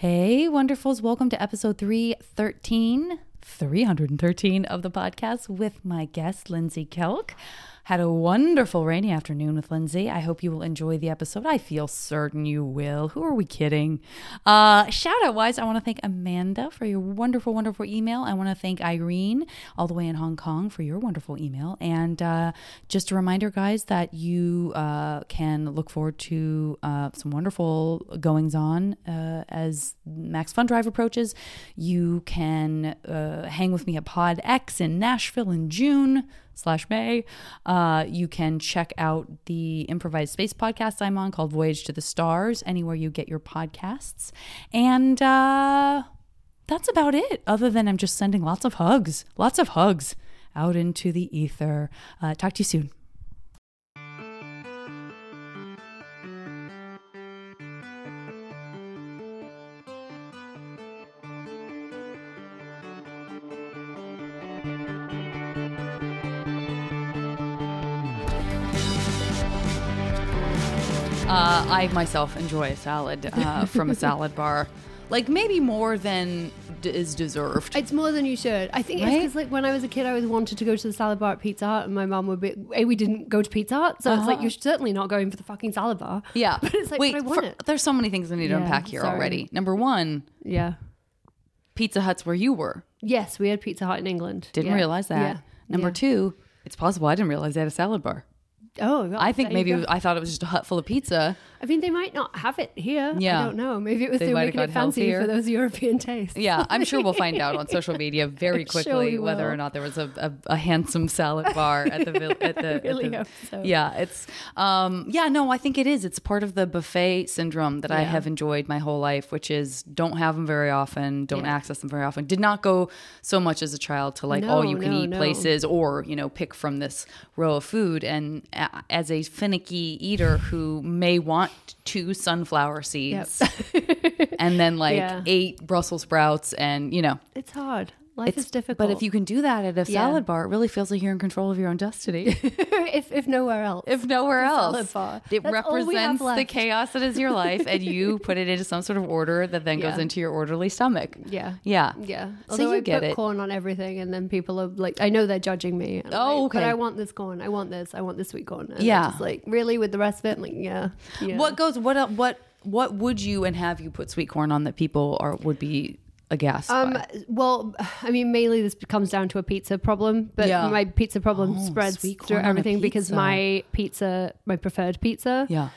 Hey, wonderfuls. Welcome to episode 313, 313 of the podcast with my guest, Lindsey Kelk. Had a wonderful rainy afternoon with Lindsey. I hope you will enjoy the episode. I feel certain you will. Who are we kidding? Uh, shout out wise, I want to thank Amanda for your wonderful, wonderful email. I want to thank Irene, all the way in Hong Kong, for your wonderful email. And uh, just a reminder, guys, that you uh, can look forward to uh, some wonderful goings on uh, as Max Fun Drive approaches. You can uh, hang with me at Pod X in Nashville in June slash May. Uh, you can check out the improvised space podcast I'm on called Voyage to the Stars anywhere you get your podcasts. And uh, that's about it, other than I'm just sending lots of hugs, lots of hugs out into the ether. Uh, talk to you soon. I myself enjoy a salad uh, from a salad bar, like maybe more than d- is deserved. It's more than you should. I think it's Right? because like when I was a kid, I always wanted to go to the salad bar at Pizza Hut, and my mom would be. A, we didn't go to Pizza Hut, so it's like Uh-huh. you're certainly not going for the fucking salad bar. yeah, but it's like wait, but I want fir- it. there's so many things I need to Yeah, unpack here sorry. already. Number one, Yeah. Pizza Hut's where you were. Yes, we had Pizza Hut in England. Didn't Yeah. realize that. Yeah. Number Yeah. two, it's possible I didn't realize they had a salad bar. Oh, well, I think there you maybe go. I thought it was just a hut full of pizza. I mean, they might not have it here. Yeah. I don't know. Maybe it was They they, were making it fancy healthier. for those European tastes. Yeah, I'm sure we'll find out on social media very sure quickly we whether or not there was a, a, a handsome salad bar at the vil- at the, at really the- hope so. Yeah, it's um yeah, no, I think it is. It's part of the buffet syndrome that I have enjoyed my whole life, which is don't have them very often, don't Yeah. access them very often. Did not go so much as a child to like No, all you can no, eat no. places or, you know, pick from this row of food and as a finicky eater who may want two sunflower seeds and then like Yeah. eight Brussels sprouts and, you know, It's hard. Life is difficult. but if you can do that at a Yeah. salad bar, it really feels like you're in control of your own destiny. if, if nowhere else. if nowhere else, salad bar. it That's all we have represents the chaos that is your life, and you put it into some sort of order that then goes into your orderly stomach. yeah. Yeah, Yeah. So you I get put it. corn on everything, and then people are like, I know they're judging me. Oh, like, But. I want this corn. I want this. I want this sweet corn. And Yeah. Just like really with the rest of it, I'm like yeah. yeah. What goes? What? Uh, what? What would you and have you put sweet corn on that people are would be aghast Um. Well, I mean, mainly this comes down to a pizza problem, but Yeah. my pizza problem Oh, spreads through corn on a everything because my pizza, my preferred pizza, Yeah.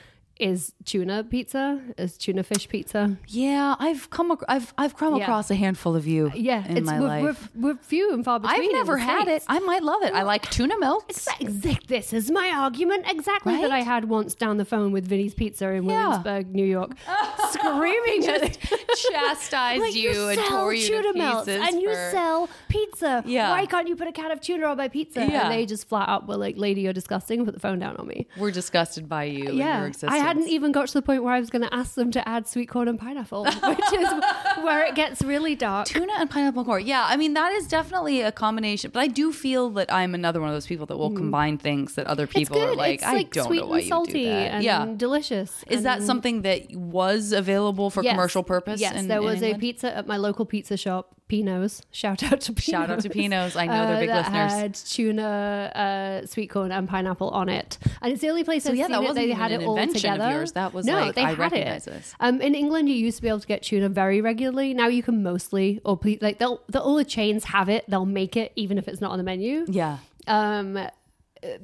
Is tuna pizza, is tuna fish pizza. Yeah, I've come. Ac- I've I've come Yeah. across a handful of you. Yeah, in it's my we're, life. We're, we're few and far between. I've never had it. I might love it. I like tuna melts. This is my argument exactly that Right? I had once down the phone with vinnie's Pizza in Yeah. Williamsburg, New York, screaming at chastised like you, and sell tore you tuna to melts pieces and you sell pizza. Yeah. Why can't you put a can of tuna on my pizza? Yeah. And they just flat out were like, "Lady, you're disgusting." Put the phone down on me. We're disgusted by you and your Yeah, existence. I hadn't even got to the point where I was going to ask them to add sweet corn and pineapple, which is where it gets really dark. tuna and pineapple corn. Yeah, I mean that is definitely a combination. But I do feel that I'm another one of those people that will combine things that other Mm. People are like. it's I like don't sweet know why and salty you do that. and yeah, delicious. is that something that was available for Yes. commercial purpose? Yes, in- there was a pizza at my local pizza shop, Pino's. Shout out to Pino's. Shout out to Pino's. I know they're big Uh, that listeners. had tuna, uh, sweet corn, and pineapple on it, and it's the only place I've yeah, seen that it. They had it all invention of together. yours. That was no, like, they I had recognize it. this. Um, in England, you used to be able to get tuna very regularly. Now you can mostly, or like they'll, the, all the chains have it. They'll make it even if it's not on the menu. Yeah, Um, uh,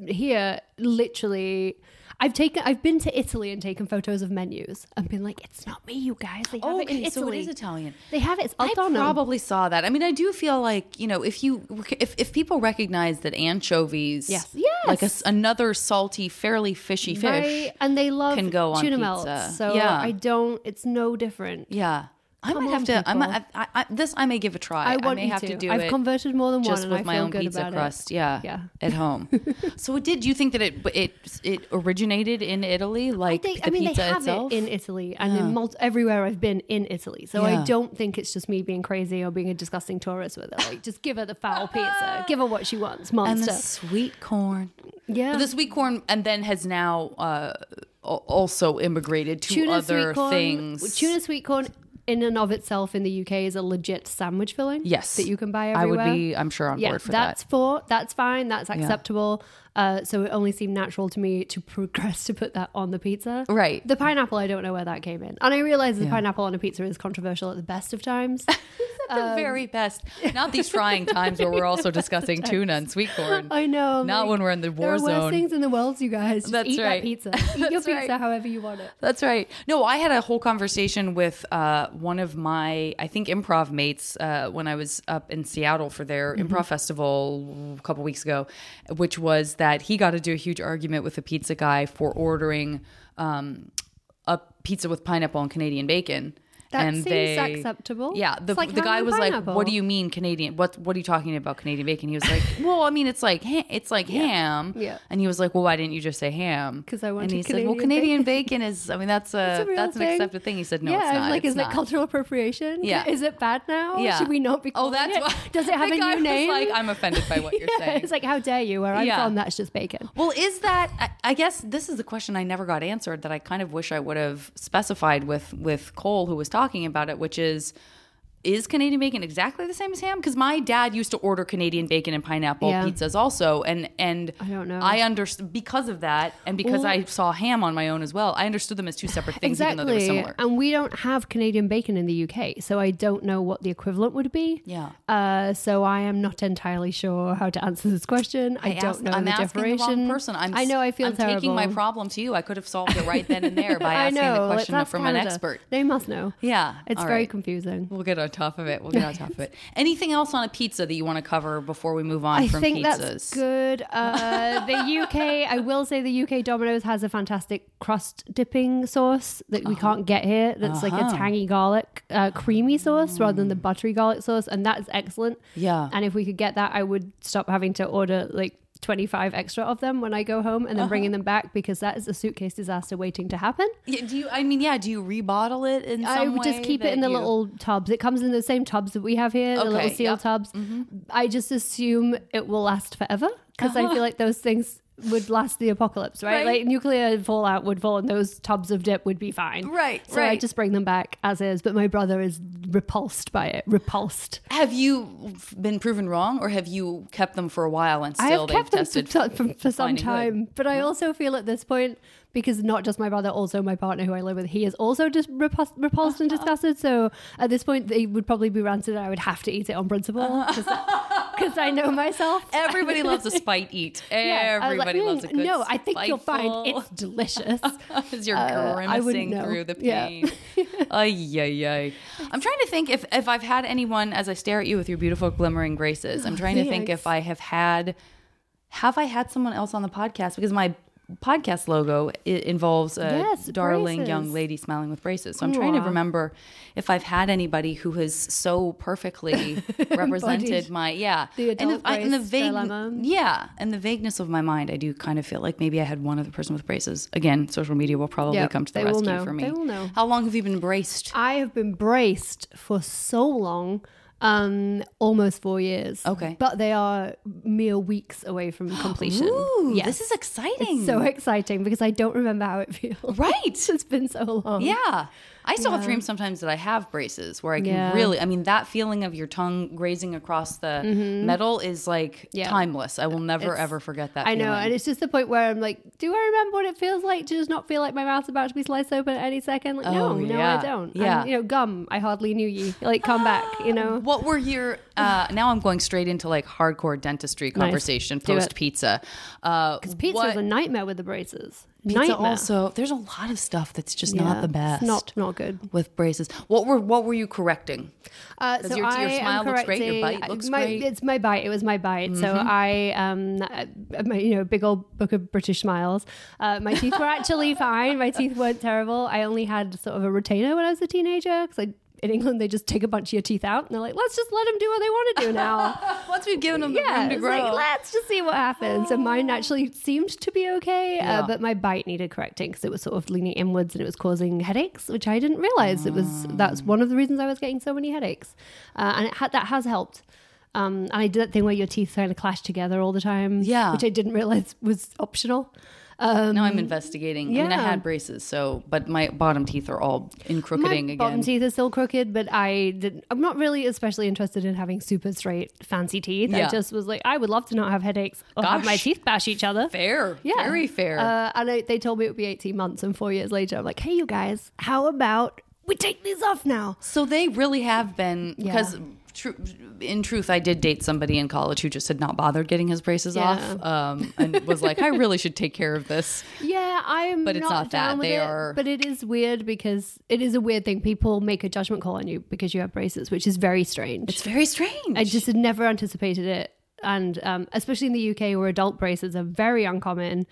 here, literally. I've taken, I've been to Italy and taken photos of menus and been like, "It's not me, you guys. They have it in okay, Italy. so it is Italian. They have it. It's I Altono. probably saw that. I mean, I do feel like you know, if you if if people recognize that anchovies, Yes. Yes. like a another salty, fairly fishy fish, Right? And they love can go on tuna pizza. melts. So Yeah. I don't. It's no different. yeah. I Come might have on, to. I might. I, I, this I may give a try. I want may you have to. do I've it converted more than one, just and with I my feel own good pizza about crust. It. Yeah, Yeah. at home. so did you think that it it it originated in Italy, like think. the I mean, pizza they have itself? it in Italy and in mul- everywhere I've been in Italy. So Yeah. I don't think it's just me being crazy or being a disgusting tourist with it. Like, just give her the foul pizza. Give her what she wants, and monster. the sweet corn. yeah. The sweet corn, and then has now uh, al- also immigrated to other things. Tuna sweet corn in and of itself in the UK is a legit sandwich filling. Yes. that you can buy everywhere. I would be, I'm sure, on yeah, board for that's that. for that's fine. That's acceptable. Uh, so it only seemed natural to me to progress to put that on the pizza. Right. The pineapple, I don't know where that came in, and I realize the Yeah. pineapple on a pizza is controversial at the best of times. At the very best. Not these trying times where we're also discussing tuna and sweet corn. I know. Not like, when we're in the war There are zone. things in the world, you guys. Just That's eat right. that pizza. Eat your pizza right. however you want it. That's right. No, I had a whole conversation with uh, one of my, I think, improv mates uh, when I was up in Seattle for their Mm-hmm. improv festival a couple weeks ago, which was that he got into a huge argument with a pizza guy for ordering um, a pizza with pineapple and Canadian bacon. That and seems they, acceptable. Yeah, the, like the guy and was like, "What do you mean Canadian? What what are you talking about Canadian bacon?" He was like, "Well, I mean, it's like ha- it's like ham." Yeah. And he was like, "Well, why didn't you just say ham?" 'Cause I And wanted he said, "Well, Canadian Canadian bacon is. I mean, that's a a that's an thing. accepted thing." He said, "No, yeah, it's not. like, it's is not. it cultural appropriation? Yeah. Is it bad now? Yeah. Should we not be Oh, that's it? why. Does it have a new name? Was like, I'm offended by what you're yeah, saying. it's like, how dare you? Where I'm Yeah. from, that's just bacon. Well, is that? I, I guess this is the question I never got answered. That I kind of wish I would have specified with with Cole, who was talking about it, which is. Is Canadian bacon exactly the same as ham? Because my dad used to order Canadian bacon and pineapple Yeah. pizzas also, and and I don't know. I understand because of that, and because Well- I saw ham on my own as well. I understood them as two separate things, even though they were similar. And we don't have Canadian bacon in the UK, so I don't know what the equivalent would be. Yeah. Uh, so I am not entirely sure how to answer this question. I, don't know I'm the asking the wrong person. I'm, I know. I feel I'm terrible. taking my problem to you. I could have solved it right then and there by I asking know. the question from Canada. an expert. They must know. Yeah, It's all very right. confusing. We'll get on top of it. We'll get on top of it. Anything else on a pizza that you want to cover before we move on I from think pizzas? that's good. Uh, the UK, I will say the UK Domino's has a fantastic crust dipping sauce that we can't get here. That's like a Uh-huh. tangy garlic, uh, creamy sauce rather than the buttery garlic sauce, and that is excellent. Yeah. And if we could get that, I would stop having to order like. 25 extra of them when I go home and then Uh-huh. bringing them back because that is a suitcase disaster waiting to happen. Yeah, do you? I mean, yeah. Do you rebottle it in some I would just keep it in the you- little tubs. It comes in the same tubs that we have here, the little Okay, seal yep. tubs. I just assume it will last forever because I feel like those things would last the apocalypse, right? Right. Like nuclear fallout would fall and those tubs of dip would be fine. Right, So I just bring them back as is, but my brother is repulsed by it. Repulsed. Have you been proven wrong, or have you kept them for a while and still have they've kept them for, tested for, for some finding good? time, but I also feel at this point because not just my brother, also my partner who I live with, he is also just repulsed, repulsed and disgusted. So at this point, they would probably be rancid. and I would have to eat it on principle because I know myself. Everybody loves a spite eat. Yeah, was like, Everybody loves a "Mm, good. No, I think you'll find spiteful-" it's delicious. Because you're Uh, grimacing through the Yeah. pain. ay, ay, ay. I'm trying to think if, if I've had anyone, as I stare at you with your beautiful glimmering graces, I'm trying to think if I have had, have I had someone else on the podcast? Because my podcast logo i involves a Yes, darling braces. young lady smiling with braces. So I'm trying to remember if I've had anybody who has so perfectly represented my, yeah. the And adult I- and the vague, dilemma. yeah, and the vagueness of my mind, I do kind of feel like maybe I had one other person with braces. Again, social media will probably Yep, come to the rescue for me. They will know. How long have you been braced? I have been braced for so long, um, almost four years. Okay. but they are mere weeks away from completion. Ooh, Yes. this is exciting. It's so exciting because I don't remember how it feels. right. it's been so long. Yeah. I still have dreams sometimes that I have braces where I can Yeah. really, I mean, that feeling of your tongue grazing across the metal is like Mm-hmm. Yeah. timeless. I will never, It's- ever forget that I know, and it's just the point where I'm like, do I remember what it feels like to just not feel like my mouth's about to be sliced open at any second? Like, no, Oh, no, yeah. I don't. Yeah. And, you know, gum. I hardly knew you. Like, come back. You know. What were your? Uh, now I'm going straight into like hardcore dentistry conversation it. post pizza. Because Pizza's a nightmare with the braces. Pizza nightmare. also. There's a lot of stuff that's just Yeah, not the best. It's not not good. with braces. What were what were you correcting? Uh, so your- your I am smile looks great, your bite looks my, great. Mm-hmm. It's my bite. It was my bite. So I, um, uh, my, you know, big old book of British smiles. Uh, my teeth were actually fine. My teeth weren't terrible. I only had sort of a retainer when I was a teenager because I. In England, they just take a bunch of your teeth out and they're like, let's just let them do what they want to do now. Once we've given them the yeah, room to grow. like, let's just see what happens. And mine actually seemed to be okay, Yeah. uh, but my bite needed correcting because it was sort of leaning inwards and it was causing headaches, which I didn't realize it was. That's one of the reasons I was getting so many headaches, uh, and it had that has helped. Um, and I did that thing where your teeth kind of clash together all the time, Yeah. which I didn't realize was optional. Um, now I'm investigating. I mean, I had braces, so but my bottom teeth are all in my crookeding again. bottom teeth are still crooked, but I did, I'm not really especially interested in having super straight, fancy teeth. Yeah. I just was like, I would love to not have headaches or have my teeth bash each other. Fair, Yeah. very fair. Uh, and I, they told me it would be 18 months, and four years later, I'm like, hey, you guys, how about we take these off now? So they really have been Yeah. Because tru- in truth, I did date somebody in college who just had not bothered getting his braces Yeah. off, um, and was like, "I really should take care of this." Yeah, I'm. But it's not down that. They it, are- But it is weird because it is a weird thing. People make a judgment call on you because you have braces, which is very strange. It's very strange. I just had never anticipated it, and um, especially in the UK where adult braces are very uncommon.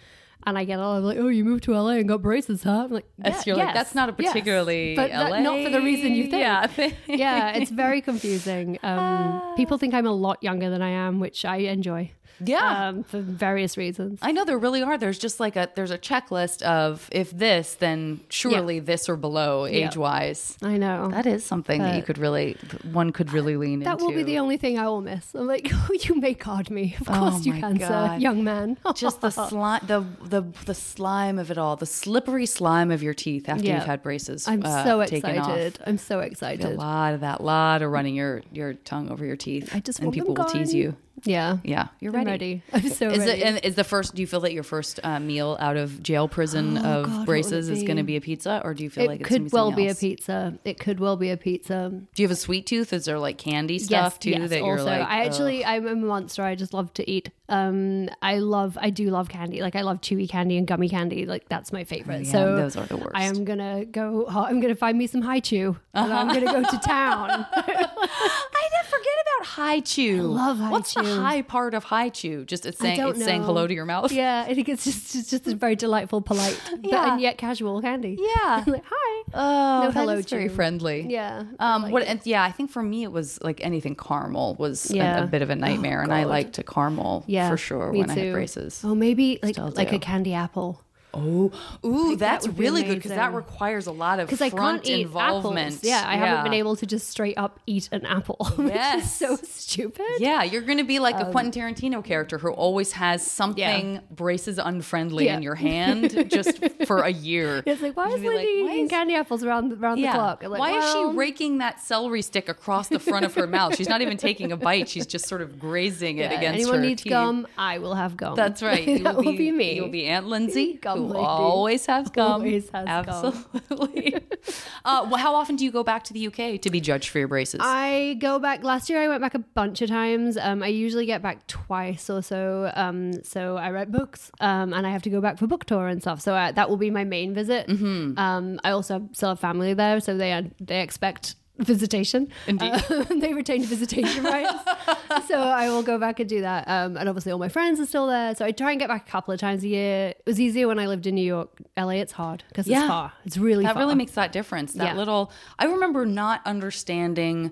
And I get all of like, oh, you moved to LA and got braces, huh? I'm like, Yes, yeah, like, yes, that's not a yes." particularly but that- not for the reason you think. Yeah. yeah, it's very confusing. Um, people think I'm a lot younger than I am, which I enjoy. Yeah. um, for various reasons. I know there really are. There's just like a there's a checklist of if this, then surely this or below Yeah. age wise. I know. That is something that you could really one could really lean That into. That will be the only thing I will miss. I'm like, oh, you may card me. Of Oh course you my can, sir, young man. just the slime, the the the slime of it all, the slippery slime of your teeth after Yeah. you've had braces. I'm uh, so excited. I'm so excited. A lot of that, lot of running your your tongue over your teeth. I just and people will tease you. Yeah. Yeah, you're I'm ready. ready. I'm so Is ready. it and is the first? Do you feel that your first uh, meal out of jail prison Oh, of God, braces is going to be a pizza, or do you feel it like it's could well something be a pizza. It could well be a pizza. Do you have a sweet tooth? Is there like candy stuff too yes, that you're also. like? I "Ugh." actually, I'm a monster. I just love to eat. Um, I love, I do love candy. Like I love chewy candy and gummy candy. Like that's my favorite. Oh, yeah, so those are the worst. I am gonna go. I'm gonna find me some high chew. And I'm gonna go to town. I forget about high chew. love high What's the chew. high part of hi chew? Just it's saying it's saying hello to your mouth. yeah, I think it's just it's just a very delightful, polite, but, Yeah. and yet casual candy. Yeah. like hi. Oh, No hello very friendly. Yeah. Um, like what? it. And yeah, I think for me it was like anything caramel was a- a, bit of a nightmare, and I God. like to caramel Yeah, for sure when I too. had braces. Oh, maybe like Still like do. a candy apple. Oh, ooh, that's be really good because that requires a lot of Because I front can't eat involvement. apples. Yeah, I haven't been able to just straight up eat an apple. which is Yes. so stupid. Yeah, you're going to be like Um, a Quentin Tarantino character who always has something braces unfriendly Yeah. in your hand just for a year. It's like, why is be like, eating is- candy apples around around the clock? Like, Why is she raking that celery stick across the front of her mouth? She's not even taking a bite. She's just sort of grazing it against anyone her needs teeth. gum, I will have gum. That's right. You that will be, me. You'll be Aunt Lindsey, Gum always have gum. Always has. Absolutely. uh, well, how often do you go back to the UK to be judged for your braces? I go back. Last year, I went back a bunch of times. Um, I usually get back twice or so. Um, so I write books, um, and I have to go back for book tour and stuff. So uh, that will be my main visit. Mm-hmm. Um, I also have, still have family there, so they they expect visitation. Indeed. Uh, they retain visitation rights. so I will go back and do that. Um, and obviously, all my friends are still there. So I try and get back a couple of times a year. It was easier when I lived in New York. LA, it's hard because Yeah. it's far. It's really that far. really makes that difference. That Yeah. little. I remember not understanding,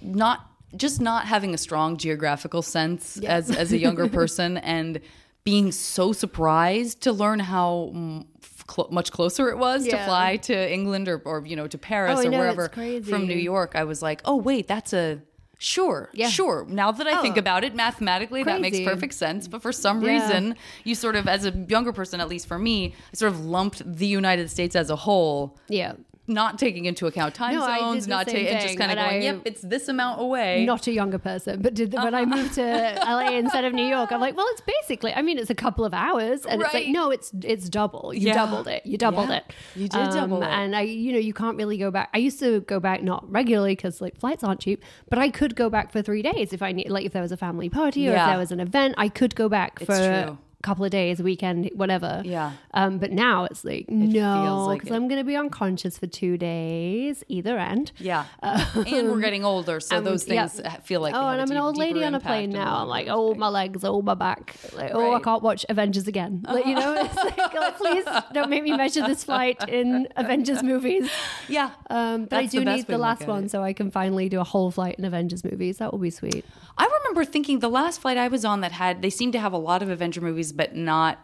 not just not having a strong geographical sense as as a younger person, and being so surprised to learn how. Cl- much closer it was to fly to England or, or you know to Paris Oh, or know, wherever from New York. I was like, oh wait, that's a sure, Yeah. sure. Now that I think Oh. about it, mathematically that makes perfect sense. But for some Yeah. reason, you sort of, as a younger person, at least for me, I sort of lumped the United States as a whole yeah. Not taking into account time No, zones, not taking, and just kind of going, I- yep, it's this amount away. not a younger person, but did, when I moved to LA instead of New York, I'm like, well, it's basically. I mean, it's a couple of hours, and it's like, no, it's it's double. You Yeah. doubled it. You doubled Yeah. it. Um, You did double it. And I, you know, you can't really go back. I used to go back not regularly because like flights aren't cheap, but I could go back for three days if I need, like, if there was a family party or Yeah. if there was an event, I could go back It's for. true. Couple of days, a weekend, whatever. Yeah. Um, but now it's like feels no, because it. I'm going to be unconscious for two days, either end. Yeah, and we're getting older, so Um, those yeah. things feel like. Oh, and I'm an old lady on a plane now. I'm like, oh, my legs, oh, my back. Like, oh, I can't watch Avengers again. Like, you know, it's like, like, please don't make me measure this flight in Avengers movies. Yeah, Um, but I do need the last one it. so I can finally do a whole flight in Avengers movies. That will be sweet. I remember thinking the last flight I was on that had they seemed to have a lot of Avenger movies, but not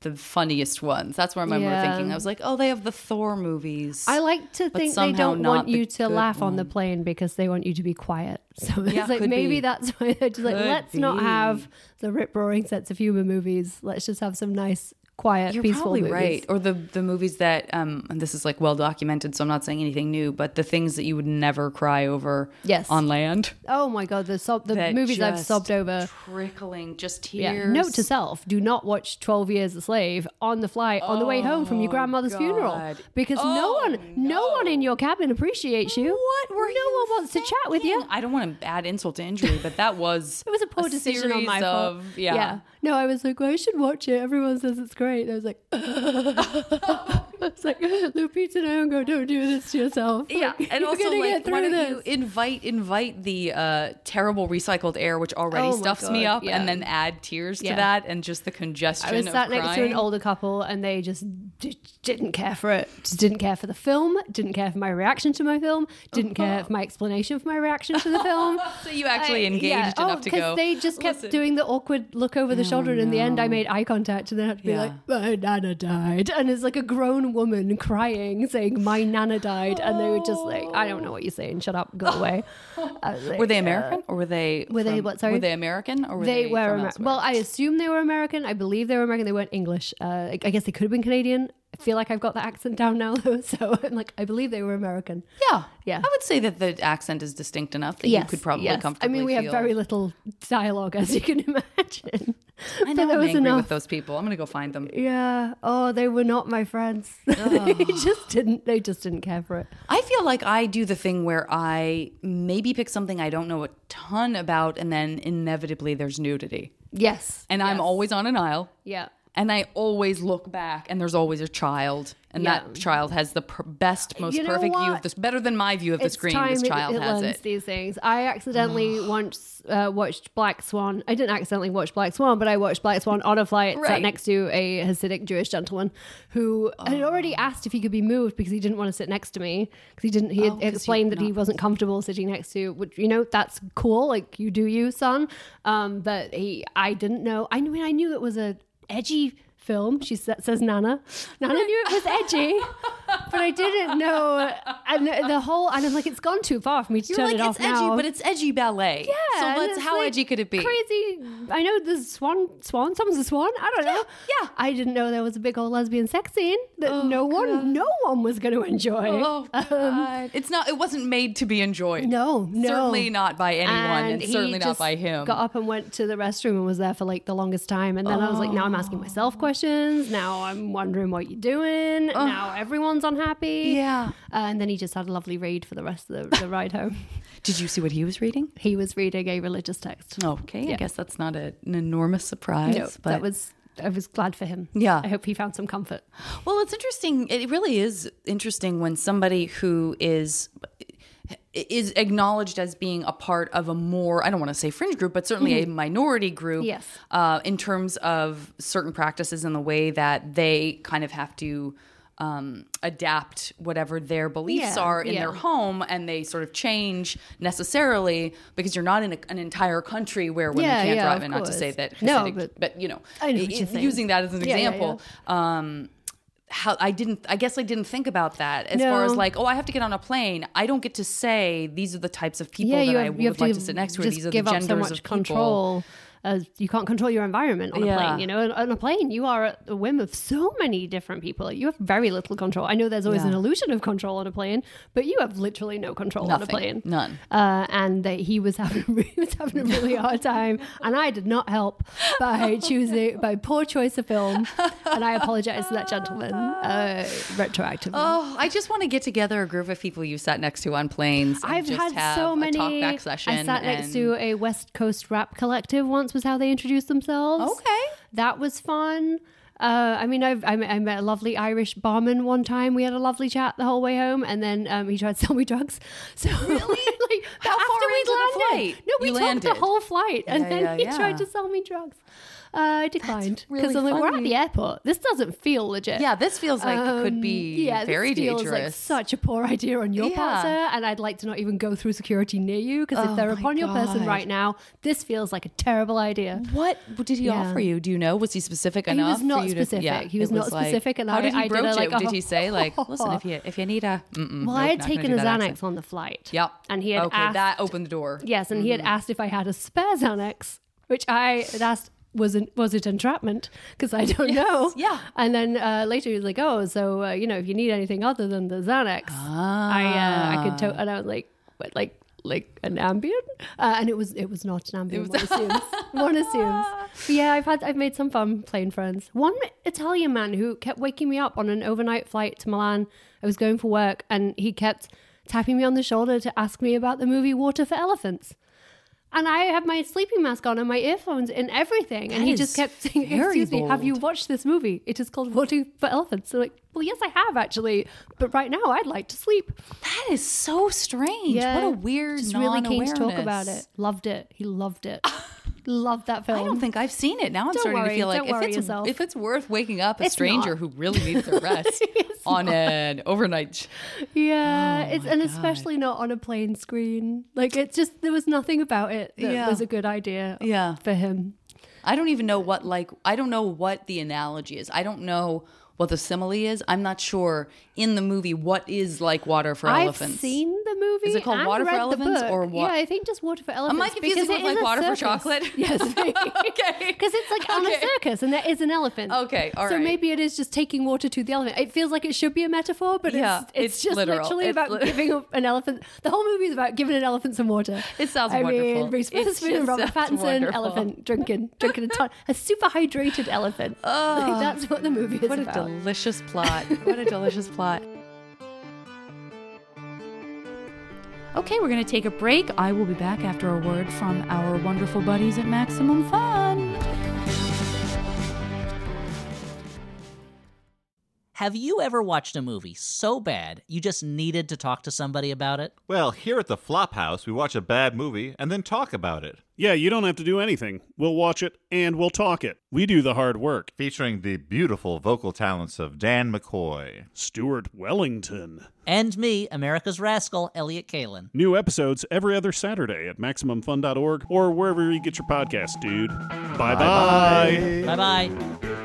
the funniest ones. That's where I remember Yeah. thinking. I was like, oh, they have the Thor movies. I like to think they don't want you to laugh on the plane because they want you to be quiet. So Yeah, it's like maybe be. that's why they're just like, let's not have the rip roaring sets of humor movies. Let's just have some nice quiet, You're peaceful probably movies. right. Or the the movies that um and this is like well documented, so I'm not saying anything new, but the things that you would never cry over Yes. on land. Oh my god, the sob, the that movies I've just sobbed over. Trickling, just tears. Yeah. Note to self: Do not watch Twelve Years a Slave on the flight on the way home from your grandmother's funeral Oh, God. because no Oh, one, no. one in your cabin appreciates you. What were no you one wants to chat with you. I don't want to add insult to injury, but that was It was a poor decision on series my of, part. Yeah. No, I was like, well, I should watch it. Everyone says it's great. And I was like, it's like Lupita Nyong'o, don't do this to yourself. Yeah, Like, and also like, why don't you invite invite the uh, terrible recycled air, which already Oh stuffs me up, yeah. and then add tears Yeah. to that, and just the congestion. I was of sat next to an older couple and they just d- didn't care for it. Just didn't care for the film, didn't care for my reaction to my film, didn't care for my explanation for my reaction to the film. So you actually I- engaged yeah. enough oh, to go. they just kept "Listen." doing the awkward look over the shoulder, and in the end, I made eye contact, and then I had to be Yeah. like, "My nana died," and it's like a grown woman crying, saying, "My nana died," and they were just like, "I don't know what you're saying. Shut up, go away." Like, Were they "Uh, American or were they? Were they what, sorry? Were they American or were they, they? were Amer- well i assume they were american i believe they were american they weren't english uh, I, I guess they could have been canadian i feel like i've got the accent down now though so i'm like i believe they were american. Yeah, yeah. I would say that the accent is distinct enough that yes you could probably yes. i mean we have very little dialogue as you can imagine. I know there I'm was angry enough. with those people. I'm gonna go find them. yeah. Oh they were not my friends. They oh. just didn't they just didn't care for it. I feel like I do the thing where I maybe pick something I don't know a ton about, and then inevitably there's nudity, yes. And I'm always on an aisle. yeah And I always look back, and there's always a child, and Yeah. that child has the per- best, most You know perfect view of this, better than my view of the it's screen. This it- child it, has learns it. these things. I accidentally once uh, watched Black Swan. I didn't accidentally watch Black Swan, but I watched Black Swan on a flight, sat Right. next to a Hasidic Jewish gentleman who had already Oh. asked if he could be moved because he didn't want to sit next to me because he didn't. He had Oh, explained that he wasn't comfortable sitting next to. Which you know that's cool. Like you do you, son. Um, but he, I didn't know. I mean, I knew it was a edgy film. She sa- says Nana. Nana knew it was edgy, but I didn't know. And the, whole, and I'm like, it's gone too far for me to You're turn like it off it's edgy, now. but it's edgy ballet. yeah, So and let's. How like edgy could it be? Crazy. I know the swan, swan. Someone's a swan. I don't know. yeah. I didn't know there was a big old lesbian sex scene that no one, no one was going to enjoy. Oh God! it's not. It wasn't made to be enjoyed. Um, No, no. certainly not by anyone, and, he certainly not by him. Got up and went to the restroom and was there for like the longest time. And then I was like, now I'm asking myself questions. Now I'm wondering what you're doing. Now unhappy. Yeah. Uh, and then he just had a lovely read for the rest of the, the ride home. Did you see what he was reading? He was reading a religious text. Okay, I guess that's not a, an enormous surprise. No, but that was. I was glad for him. Yeah. I hope he found some comfort. Well, it's interesting. It really is interesting when somebody who is is acknowledged as being a part of a more I don't want to say fringe group, but certainly a minority group. Mm-hmm. Yes. Uh, in terms of certain practices and the way that they kind of have to. Um, adapt whatever their beliefs Yeah, are in yeah. their home, and they sort of change necessarily because you're not in a, an entire country where women Yeah, can't drive. And not to say that, No, but- but you know, know using that as an example um how I didn't I guess I didn't think about that as far as like oh I have to get on a plane I don't get to say these are the types of people that you I have, would have like to to sit next to or these are the genders so of people control. As you can't control your environment on a Yeah. plane, you know. On- a plane, you are at the whim of so many different people. You have very little control. I know there's always Yeah. an illusion of control on a plane, but you have literally no control on a plane. None. Uh, and that he was having he was having a really hard time, and I did not help by choosing by poor choice of film, and I apologize to that gentleman uh, retroactively. Oh, I just want to get together a group of people you sat next to on planes. I've just had have so a many. I sat next to a West Coast rap collective once. Was how they introduced themselves. Okay. that was fun. Uh, I mean, I've, I, met, I met a lovely Irish barman one time. We had a lovely chat the whole way home, and then um, he tried to sell me drugs. So really, like How after far we landed, flight? no, we You took landed? the whole flight, and Yeah, then yeah, he yeah. tried to sell me drugs. Uh, I declined because really I'm like, we're at the airport. This doesn't feel legit. Yeah, this feels like it could Um, be yeah, very this feels dangerous. Like such a poor idea on your part, sir. And I'd like to not even go through security near you because Oh if they're upon your person right now, this feels like a terrible idea. what did he Yeah. offer you? Do you know? Was he specific He enough? was not you to- specific. yeah, He was it not like- specific, and how I- did he I did a, broach like, it? Did he say like, listen, if you if you need a, Well, nope, I had taken a Xanax on the flight. Yep. And he had okay, asked. that opened the door. Yes, and he Mm-hmm. had asked if I had a spare Xanax, which I had asked was it was it entrapment? Because I don't know. yeah. And then uh, later he was like, oh, so uh, you know, if you need anything other than the Xanax, I uh, I could. To-, and I was like, what, like like an Ambien, uh, and it was it was not an Ambien. One assumes. one assumes. But yeah, I've had I've made some fun playing friends. One Italian man who kept waking me up on an overnight flight to Milan. I was going for work, and he kept tapping me on the shoulder to ask me about the movie Water for Elephants. And I had my sleeping mask on and my earphones and everything. and he just kept saying, Excuse me, have you watched this movie? It is called Water for Elephants. So like, well, yes, I have actually. But right now I'd like to sleep. That is so strange. What a weird Just really keen to talk about it. Loved it. He loved it. loved that film. I don't think I've seen it. Now I'm Don't starting worry, to feel like if it's yourself. if it's worth waking up a It's stranger not. who really needs a rest on an overnight. Yeah, Oh it's and especially not on a plane screen. Like it's just there was nothing about it that Yeah. was a good idea Yeah. for him. I don't even know what like I don't know what the analogy is. I don't know what the simile is. I'm not sure in the movie what is like water for I've elephants. seen the movie. Is it called Water for Elephants or what? Yeah, I think just Water for Elephants. Am I confusing because with it is like water for circus. chocolate? Yes. okay. Because it's like on Okay. a circus and there is an elephant. Okay, all so maybe it is just taking water to the elephant. It feels like it should be a metaphor, but Yeah, it's, it's, it's just literal. literally It's about lit- giving an elephant. The whole movie is about giving an elephant some water. It sounds I wonderful. mean, Reese Witherspoon and Robert Pattinson, wonderful. elephant drinking, drinking a ton, a super hydrated elephant. Like, oh. that's what the movie is What about. Delicious plot. What a delicious plot. Okay, we're going to take a break. I will be back after a word from our wonderful buddies at Maximum Fun. Have you ever watched a movie so bad you just needed to talk to somebody about it? Well, here at the Flophouse, we watch a bad movie and then talk about it. Yeah, you don't have to do anything. We'll watch it and we'll talk it. We do the hard work. Featuring the beautiful vocal talents of Dan McCoy. Stuart Wellington. And me, America's Rascal, Elliott Kalan. New episodes every other Saturday at MaximumFun.org or wherever you get your podcast, dude. Bye bye. Bye bye.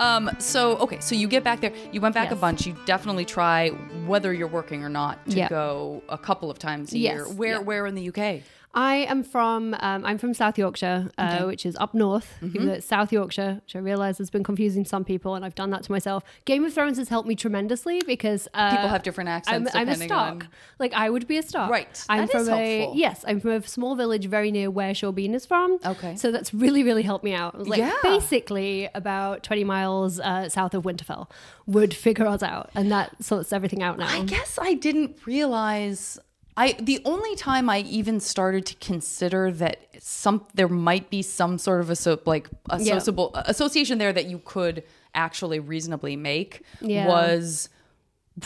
Um, so okay, so you get back there. You went back a bunch. You definitely try whether you're working or not to Yeah. go a couple of times a Yes, year. Where yeah. where in the UK? I am from um, I'm from South Yorkshire, uh, which is up north. Mm-hmm. South Yorkshire, which I realise has been confusing to some people, and I've done that to myself. Game of Thrones has helped me tremendously because uh, People have different I'm, accents I'm a depending Stark. on- Like I would be a Stark. Right. I'm That from a helpful. yes. I'm from a small village very near where Sean Bean is from. Okay. So that's really really helped me out. Like Yeah. basically about 20 miles uh, south of Winterfell would figure us out, and that sorts everything out now. I guess I didn't realize. I the only time I even started to consider that some there might be some sort of a so, like associable association there that you could actually reasonably make Yeah. was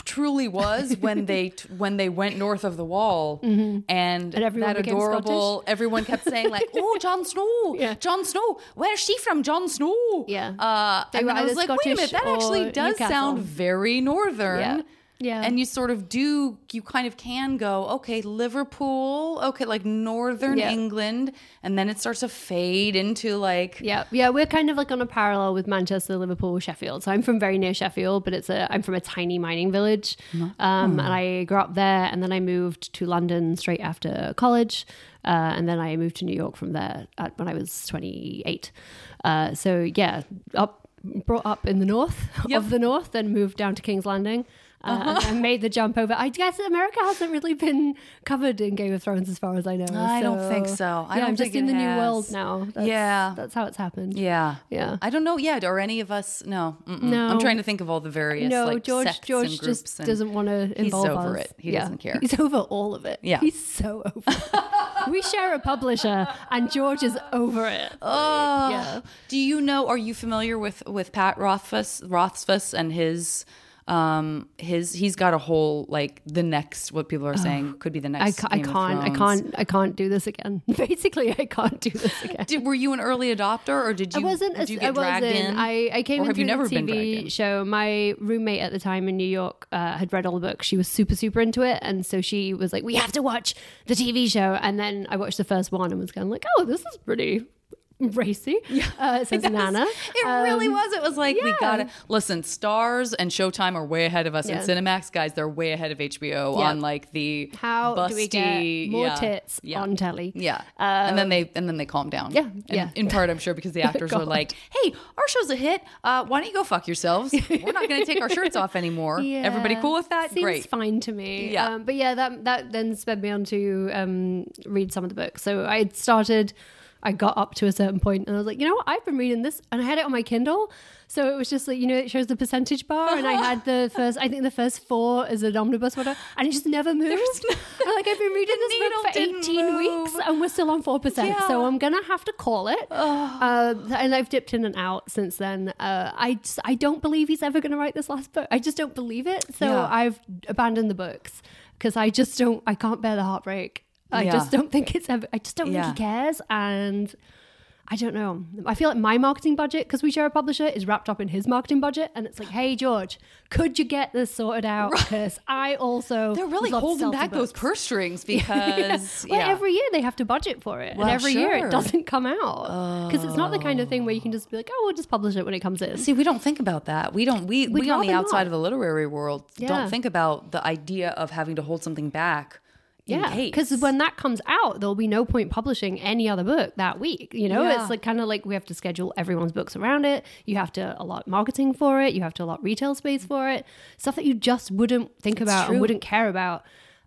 truly was when they t- when they went north of the wall and, Mm-hmm. everyone that adorable everyone kept saying like oh Jon Snow Yeah. Jon Snow where's she from Jon Snow Yeah. uh, They and I was like wait a minute that actually does Newcastle. sound very northern Yeah. Yeah. and you sort of do you kind of can go okay liverpool okay like northern Yeah. england and then it starts to fade into like Yeah, yeah, we're kind of like on a parallel with Manchester, Liverpool, Sheffield. So I'm from very near Sheffield, but it's a I'm from a tiny mining village, um, and I grew up there, and then I moved to London straight after college, uh, and then I moved to New York from there at, when I was 28. Uh, so yeah, up brought up in the north of the north, then moved down to King's Landing. Uh, and I made the jump over. I guess America hasn't really been covered in Game of Thrones, as far as I know. I don't think so. I yeah, I'm just in the new world now. That's, Yeah. that's how it's happened. yeah Yeah. i don't know yet are any of us no mm-mm. No. i'm trying to think of all the various no, like George. George and just and- doesn't want to he's over us. it. He Yeah. doesn't care. He's over all of it. Yeah. he's so over. it. we share a publisher, and George is over it. Oh, Yeah. Do you know? Are you familiar with with Pat Rothfuss Rothfuss and his um his he's got a whole like the next what people are saying could be the I, next. ca- I can't. I can't. I can't do this again. Basically, I can't do this again. Did, were you an early adopter or did you? I wasn't. Did you get I dragged wasn't. in? I, I came or in have you through never the TV show. My roommate at the time in New York uh, had read all the books. She was super, super into it, and so she was like, "We have to watch the TV show." And then I watched the first one and was kind of like, "Oh, this is pretty." Racy. Uh, it says Nana. It really Um, was. It was like we gotta listen. Starz and Showtime are way ahead of us, Yeah. and Cinemax guys, they're way ahead of HBO Yeah. on like the How busty, do we get more yeah, tits yeah. on telly? Yeah, and then they and then they calm down. Yeah, And yeah. In part, I'm sure because the actors were like, "Hey, our show's a hit. Uh, why don't you go fuck yourselves? We're not going to take our shirts off anymore. Everybody cool with that? Seems Great. fine to me. Yeah. Um, but yeah, that that then sped me on to um, read some of the books. So I had started. I got up to a certain point and I was like, you know what? I've been reading this, and I had it on my Kindle. So it was just like, you know, it shows the percentage bar, and I had the first, I think the first four is an omnibus, whatever, and it just never moved. I'm like I've been reading this book for didn't 18 weeks, and we're still on four percent. Yeah. So I'm gonna have to call it. Uh, and I've dipped in and out since then. Uh, I just, I don't believe he's ever gonna write this last book. I just don't believe it. So Yeah. I've abandoned the books because I just don't. I can't bear the heartbreak. I Yeah. just don't think it's ever. I just don't Yeah. think he cares, and I don't know. I feel like my marketing budget, because we share a publisher, is wrapped up in his marketing budget, and it's like, hey George, could you get this sorted out? Because I also They're really would love to holding back those purse strings because Well, yeah. every year they have to budget for it, Well, and every year it doesn't come out because it's not the kind of thing where you can just be like, "Oh, we'll just publish it when it comes in." See, we don't think about that. We don't. We We'd we on the outside not. of the literary world don't think about the idea of having to hold something back. Yeah, because when that comes out, there'll be no point publishing any other book that week. You know, Yeah. it's like kind of like we have to schedule everyone's books around it. You have to allot marketing for it. You have to allot retail space for it. Stuff that you just wouldn't think about true. and wouldn't care about.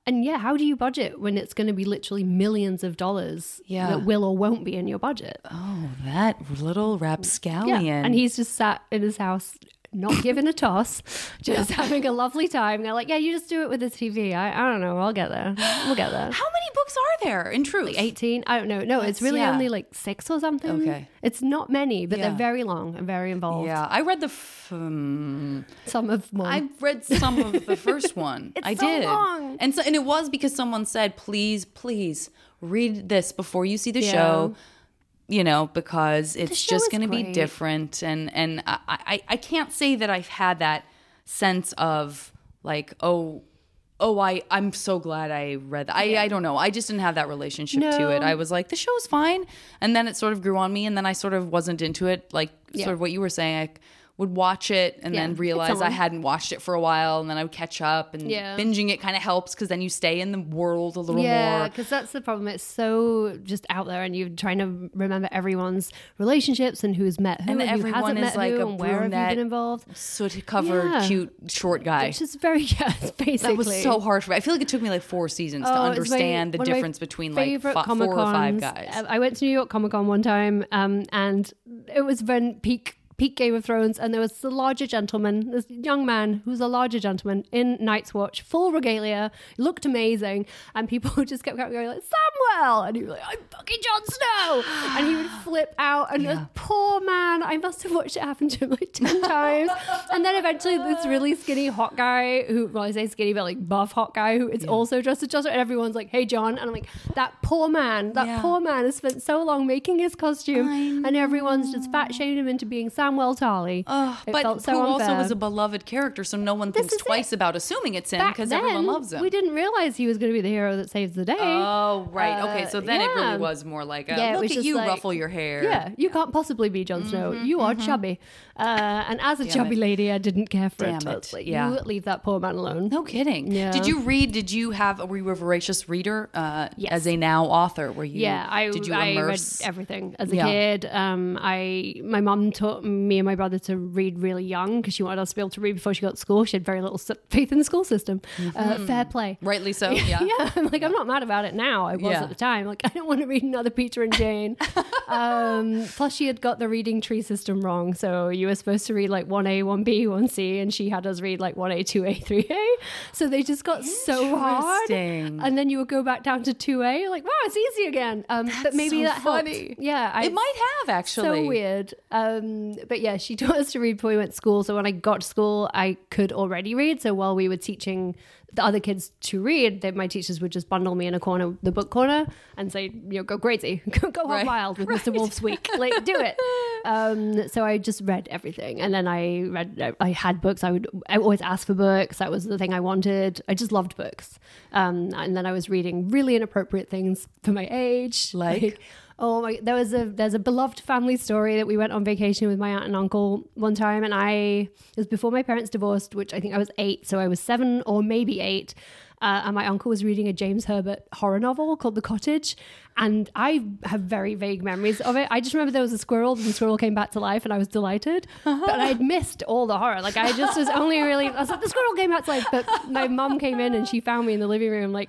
And yeah, how do you budget when it's going to be literally millions of dollars Yeah. that will or won't be in your budget? oh, that little rapscallion. Yeah. And he's just sat in his house, not giving a toss, just having a lovely time. They're like, yeah, you just do it with the TV. I, I don't know. I'll get there. We'll get there. How many books are there in truth? 18? I don't know. No, it's really yeah. only like six or something. Okay. It's not many, but Yeah. they're very long and very involved. Yeah, I read the. F- um, Some of more. I read some of the first one. It's I so did, long. and so and it was because someone said, "Please, please read this before you see the Yeah. show." You know, because it's just going to be different, and and I, I I can't say that I've had that sense of like oh. Oh, I I'm so glad I read that. I I don't know. I just didn't have that relationship to it. I was like, the show's fine, and then it sort of grew on me, and then I sort of wasn't into it. Like Yeah. sort of what you were saying. I would watch it and Yeah, then realize I hadn't watched it for a while, and then I would catch up. And Yeah. binging it kind of helps because then you stay in the world a little yeah, more. Yeah, because that's the problem. It's so just out there, and you're trying to remember everyone's relationships and who's met who And and, who hasn't is met like who and where have you been involved. Soot covered, Yeah. cute, short guy. Which is very yeah, basically That was so hard for me. I feel like it took me like four seasons to Oh, my- understand the my difference between like fi- four or five guys. I went to New York Comic Con one time, um, and it was when peak peak Game of Thrones, and there was the larger gentleman, this young man who's a larger gentleman in Night's Watch, full regalia, looked amazing, and people just kept going like Samwell, and he was like, "I'm fucking Jon Snow," and he would flip out, and the poor man, I must have watched it happen to him like ten times, and then eventually this really skinny hot guy who, well, I say skinny, but like buff hot guy who is also dressed as Jon Snow, and everyone's like, "Hey, John," and I'm like, "That poor man, that Yeah. poor man has spent so long making his costume, and everyone's just fat shaming him into being Samwell Tarly." Ugh, It but so who also unfair. was a beloved character, so no one thinks twice it. about assuming it's him because everyone loves him. We didn't realize he was going to be the hero that saves the day. Oh, right. okay, Uh, so then it really was more like, a, Yeah, look at you like- ruffle your hair. Yeah, you can't possibly be Jon Snow. You are chubby. Uh, and as a Damn chubby it. lady, I didn't care for Damn it. I it. like, Yeah. You leave that poor man alone. No kidding. Yeah. Did you read? Did you have? Were you a voracious reader uh, Yes. as a now author? Were you? Yeah, I, did you I read immerse? everything as a Yeah. kid. Um, I my mom taught me and my brother to read really young because she wanted us to be able to read before she got to school. She had very little faith in the school system. Uh, fair play. Rightly so. Yeah. yeah, I'm like I'm not mad about it now. I was Yeah. at the time. Like I don't want to read another Peter and Jane. um, plus, she had got the reading tree system wrong. So you were supposed to read like one A, one B, one C, and she had us read like one A, two A, three A. So they just got so hard. And then you would go back down to two A. Like wow, it's easy again. Um, but maybe so that helped. Yeah, I, It might have actually. so weird. Um, but yeah, she taught us to read before we went to school. So when I got to school, I could already read. So while we were teaching the other kids to read, that my teachers would just bundle me in a corner, the book corner, and say, you know, go crazy, go, go Right. wild with Mr. Wolf's week, like do it. um, so I just read everything, and then I read. I had books. I would. I always ask for books. That was the thing I wanted. I just loved books. Um, and then I was reading really inappropriate things for my age, Like? Oh my! There was a there's a beloved family story that we went on vacation with my aunt and uncle one time, and I it was before my parents divorced, which I think I was eight, so I was seven or maybe eight. Uh, and my uncle was reading a James Herbert horror novel called The Cottage, and I have very vague memories of it. I just remember there was a squirrel, and the squirrel came back to life, and I was delighted. But I'd missed all the horror. Like I just was only really I was like the squirrel came back to life. But my mum came in and she found me in the living room, like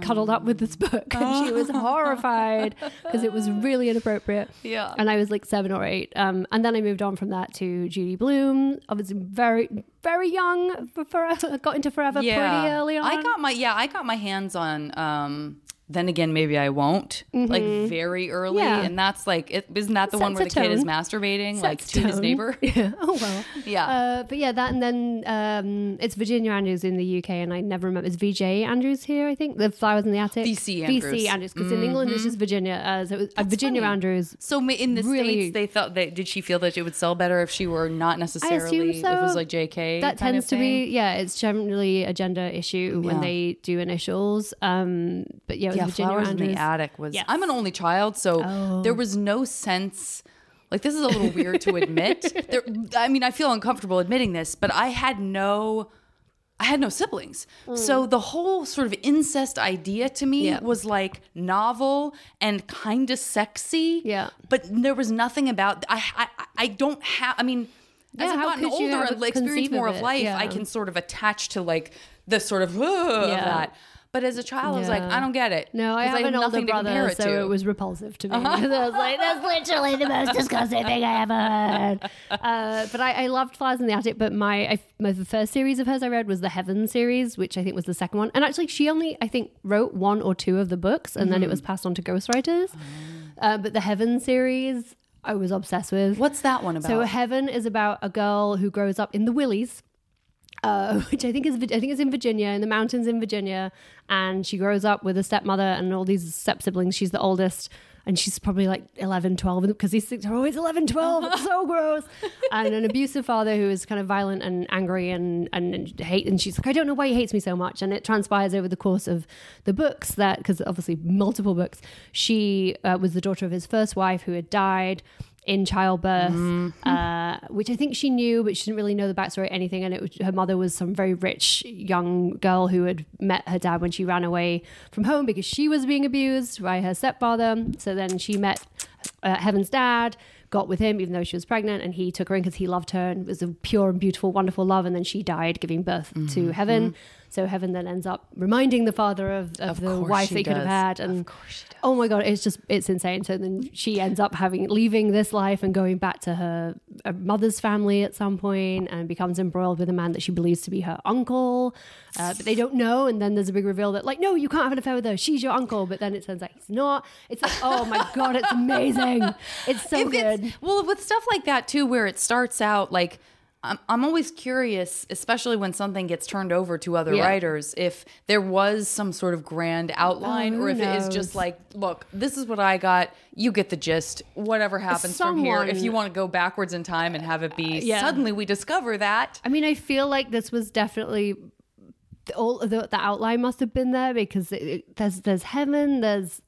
cuddled up with this book, and she was horrified because it was really inappropriate. Yeah. And I was like seven or eight. Um, and then I moved on from that to Judy Blume. Obviously, very, very young. For forever, got into Forever pretty early on. I got my yeah, I got my hands on um then again maybe I won't. Like very early. Mm-hmm. Yeah. And that's like it, isn't that the one where the kid is tone. masturbating like Sets to his neighbor? Yeah. Oh well. Yeah. Uh, but yeah, that and then um, it's Virginia Andrews in the UK, and I never remember. It's VJ Andrews here, I think. The Flowers in the Attic. VC Andrews. VC Andrews, because in England it's just Virginia. Uh, so it was, uh, Virginia funny. Andrews. So in the Really- states, they thought that did she feel that it would sell better if she were not necessarily if it was like J.K. That tends to be yeah. It's generally a gender issue when they do initials. Um, but yeah, yeah. Virginia Flowers Andrews. in the attic was. Yes. I'm an only child, so Oh. there was no sense. Like this is a little weird to admit. There, I mean, I feel uncomfortable admitting this, but I had no. I had no siblings. So the whole sort of incest idea to me Mm. Yeah. was like novel and kind of sexy. Yeah. But there was nothing about I I, I don't have I mean as Yeah, I've how gotten older and experience more of of, life, Yeah. I can sort of attach to like the sort of, of that. But as a child, I was like, I don't get it. No, I have an older nothing to compare brother, it so to. Uh-huh. it was repulsive to me. I was like, that's literally the most disgusting thing I ever heard. Uh, but I, I loved Flowers in the Attic. But my, I, my the first series of hers I read was the Heaven series, which I think was the second one. And actually, she only I think wrote one or two of the books, and then it Mm-hmm. was passed on to ghostwriters. Oh. Uh, but the Heaven series, I was obsessed with. What's that one about? So Heaven is about a girl who grows up in the Willies, uh, which I think is I think is in Virginia, in the mountains in Virginia, and she grows up with a stepmother and all these step siblings. She's the oldest. And she's probably like 11, 12, because these things are always 11, 12. It's so gross. And an abusive father who is kind of violent and angry and, and, and hate. And she's like, I don't know why he hates me so much. And it transpires over the course of the books that, because obviously multiple books, she uh, was the daughter of his first wife who had died in childbirth, uh, which I think she knew, but she didn't really know the backstory or anything. And it was, her mother was some very rich young girl who had met her dad when she ran away from home because she was being abused by her stepfather. So then she met uh, Heaven's dad, got with him even though she was pregnant, and he took her in because he loved her and it was a pure and beautiful, wonderful love. And then she died giving birth to Heaven. So Heaven then ends up reminding the father of, of, Of the wife she they could have had. And oh my god, it's just it's insane. So then she ends up having leaving this life and going back to her, her mother's family at some point, and becomes embroiled with a man that she believes to be her uncle, uh, but they don't know. And then there's a big reveal that like, no, you can't have an affair with her. She's your uncle. But then it turns out he's not. It's like, oh my god, it's amazing. It's so If it's- good. well, with stuff like that too, where it starts out like. I'm, I'm always curious, especially when something gets turned over to other Yeah. writers, if there was some sort of grand outline Oh, or if who it is just like, look, this is what I got. You get the gist. Whatever happens from here. If you want to go backwards in time and have it be, uh, Yeah. suddenly we discover that. I mean, I feel like this was definitely all the, the outline must have been there because it, it- there's there's heaven, there's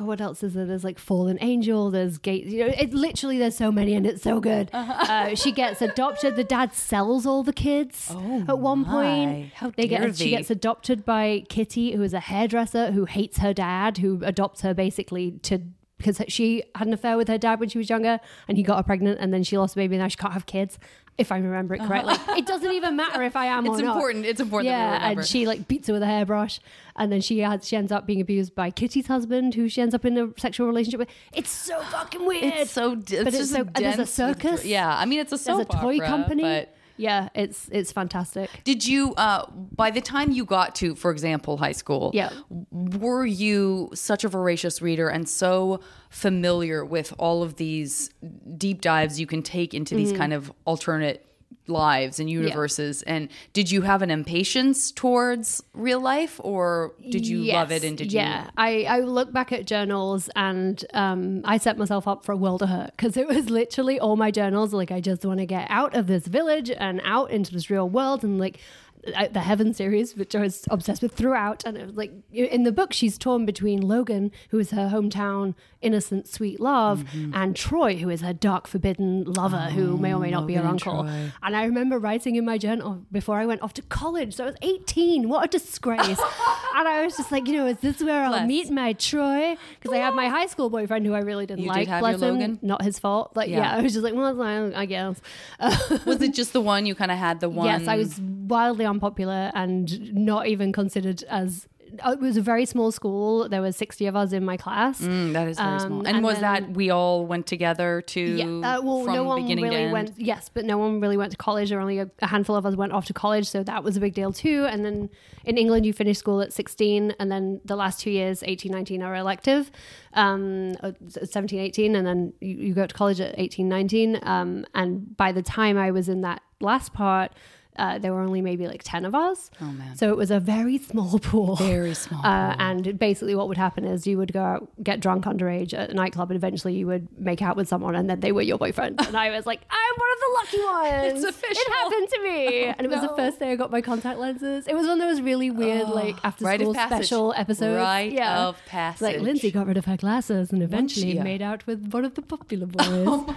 what else is there? There's like fallen angel, there's gate. You know, it literally there's so many, and it's so good. Uh, she gets adopted. The dad sells all the kids at one my. point. How they get she gets adopted by Kitty, who is a hairdresser who hates her dad, who adopts her basically to. Because she had an affair with her dad when she was younger, and he got her pregnant, and then she lost a baby, and now she can't have kids. If I remember it correctly, it doesn't even matter if I am It's or not. It's important. It's important that we Yeah, and she like beats her with a hairbrush, and then she has she ends up being abused by Kitty's husband, who she ends up in a sexual relationship with. It's so fucking weird. It's so it's But it's just so- and there's a circus. yeah, I mean it's a There's a toy opera, company. Yeah, it's it's fantastic. did you, uh, by the time you got to, for example, high school, Yeah. were you such a voracious reader and so familiar with all of these deep dives you can take into Mm-hmm. these kind of alternate lives and universes. And did you have an impatience towards real life, or did you love it? And did yeah. you? Yeah I, I look back at journals and um, I set myself up for a world of hurt because it was literally all my journals. Like, I just want to get out of this village and out into this real world. And like, the Heaven series, which I was obsessed with throughout. And it was like, in the book, she's torn between Logan, who is her hometown innocent, sweet love, Mm-hmm. and Troy, who is her dark, forbidden lover, who may or may not be her Oh, uncle. Troy. And I remember writing in my journal before I went off to college. So I was 18. What a disgrace. and I was just like, you know, is this where I'll meet my Troy? Because I had my high school boyfriend who I really didn't You did like. have Bless your him. Logan? Not his fault. Like, Yeah. yeah, I was just like, well, I guess. Was it just the one you kind of had the one? Yes, I was wildly unpopular and not even considered as. uh, It was a very small school. There were 60 of us in my class. Mm, that is very Um, small. And, and was that we all went together to? Yeah. Uh, well, from no one really went. Yes, but no one really went to college. Or only a, a handful of us went off to college, so that was a big deal too. And then in England, you finish school at 16, and then the last two years, 18, 19, are elective. Um, uh, 17, 18, and then you, you go to college at 18, 19. Um, and by the time I was in that last part. Uh, there were only maybe like 10 of us. Oh, man. So it was a very small pool. Very small Uh, and basically, what would happen is you would go out, get drunk underage at a nightclub, and eventually you would make out with someone, and then they were your boyfriend. And I was like, I'm one of the lucky ones. It's official. It happened to me. and it was the first day I got my contact lenses. It was one of those really weird, like after school special episodes. Rite yeah. of passage. Like Lindsay got rid of her glasses and eventually yeah. made out with one of the popular boys.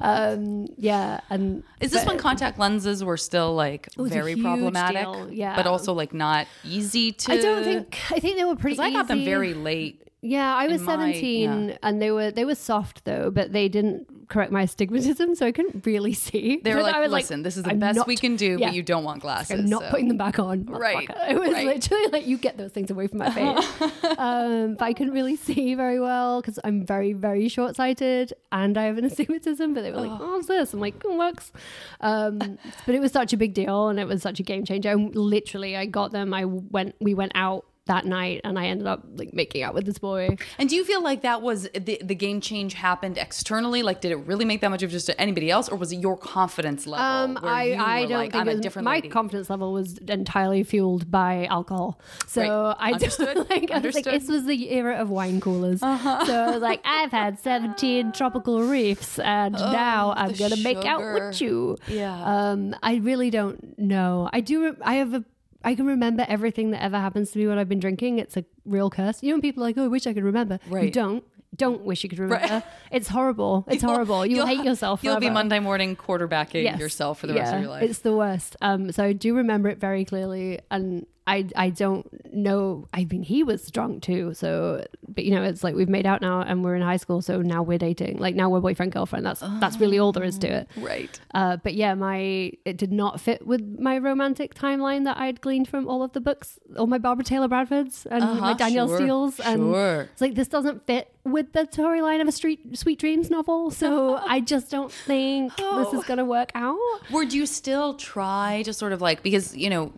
Um, yeah. And Is this but- when contact lenses were still like was a very problematic? deal, yeah. But also like not easy to. I don't think, I think they were pretty I got them very late. Yeah, I was my- 17 yeah. and they were they were soft though, but they didn't correct my astigmatism, so I couldn't really see. They were like, I was listen, this is the I'm best not- we can do, yeah. but you don't want glasses. I'm not so. putting them back on. Right. It was right. literally like you get those things away from my face. um, but I couldn't really see very well because I'm very, very short sighted and I have an astigmatism. But they were like, "Oh, what's this?" I'm like, "Oh, works." Um, but it was such a big deal and it was such a game changer. And literally, I got them. I went. We went out that night and I ended up like making out with this boy. And do you feel like that was the, the game change happened externally? Like, did it really make that much of just to anybody else, or was it your confidence level? Um, I, I don't like, think I'm it a was- different my lady? confidence level was entirely fueled by alcohol. So Right. I Understood. don't like, I was like, Understood. Uh-huh. this was the era of wine coolers. So I was like, I've had 17 tropical reefs and now I'm Oh, going to make out with you. Yeah. Um, I really don't know. I do, re- I have a, I can remember everything that ever happens to me when I've been drinking. It's a real curse. You know, people are like, oh, I wish I could remember. You don't. Don't wish you could remember. It's horrible. It's horrible. You'll, hate yourself. You'll be. Monday morning quarterbacking Yes. yourself for the rest of your life. It's the worst. Um, so I do remember it very clearly, and I I don't know. I mean, he was drunk too. So, but you know, it's like we've made out now, and we're in high school, so now we're dating. Like now we're boyfriend girlfriend. That's that's really all there is to it. right. Uh, but yeah, my it did not fit with my romantic timeline that I'd gleaned from all of the books, all my Barbara Taylor Bradfords and my Uh-huh, Danielle sure, Steele's, and sure. it's like this doesn't fit with the storyline of a street Sweet Dreams novel. So I just don't think this is gonna work out. Would you still try to sort of like because you know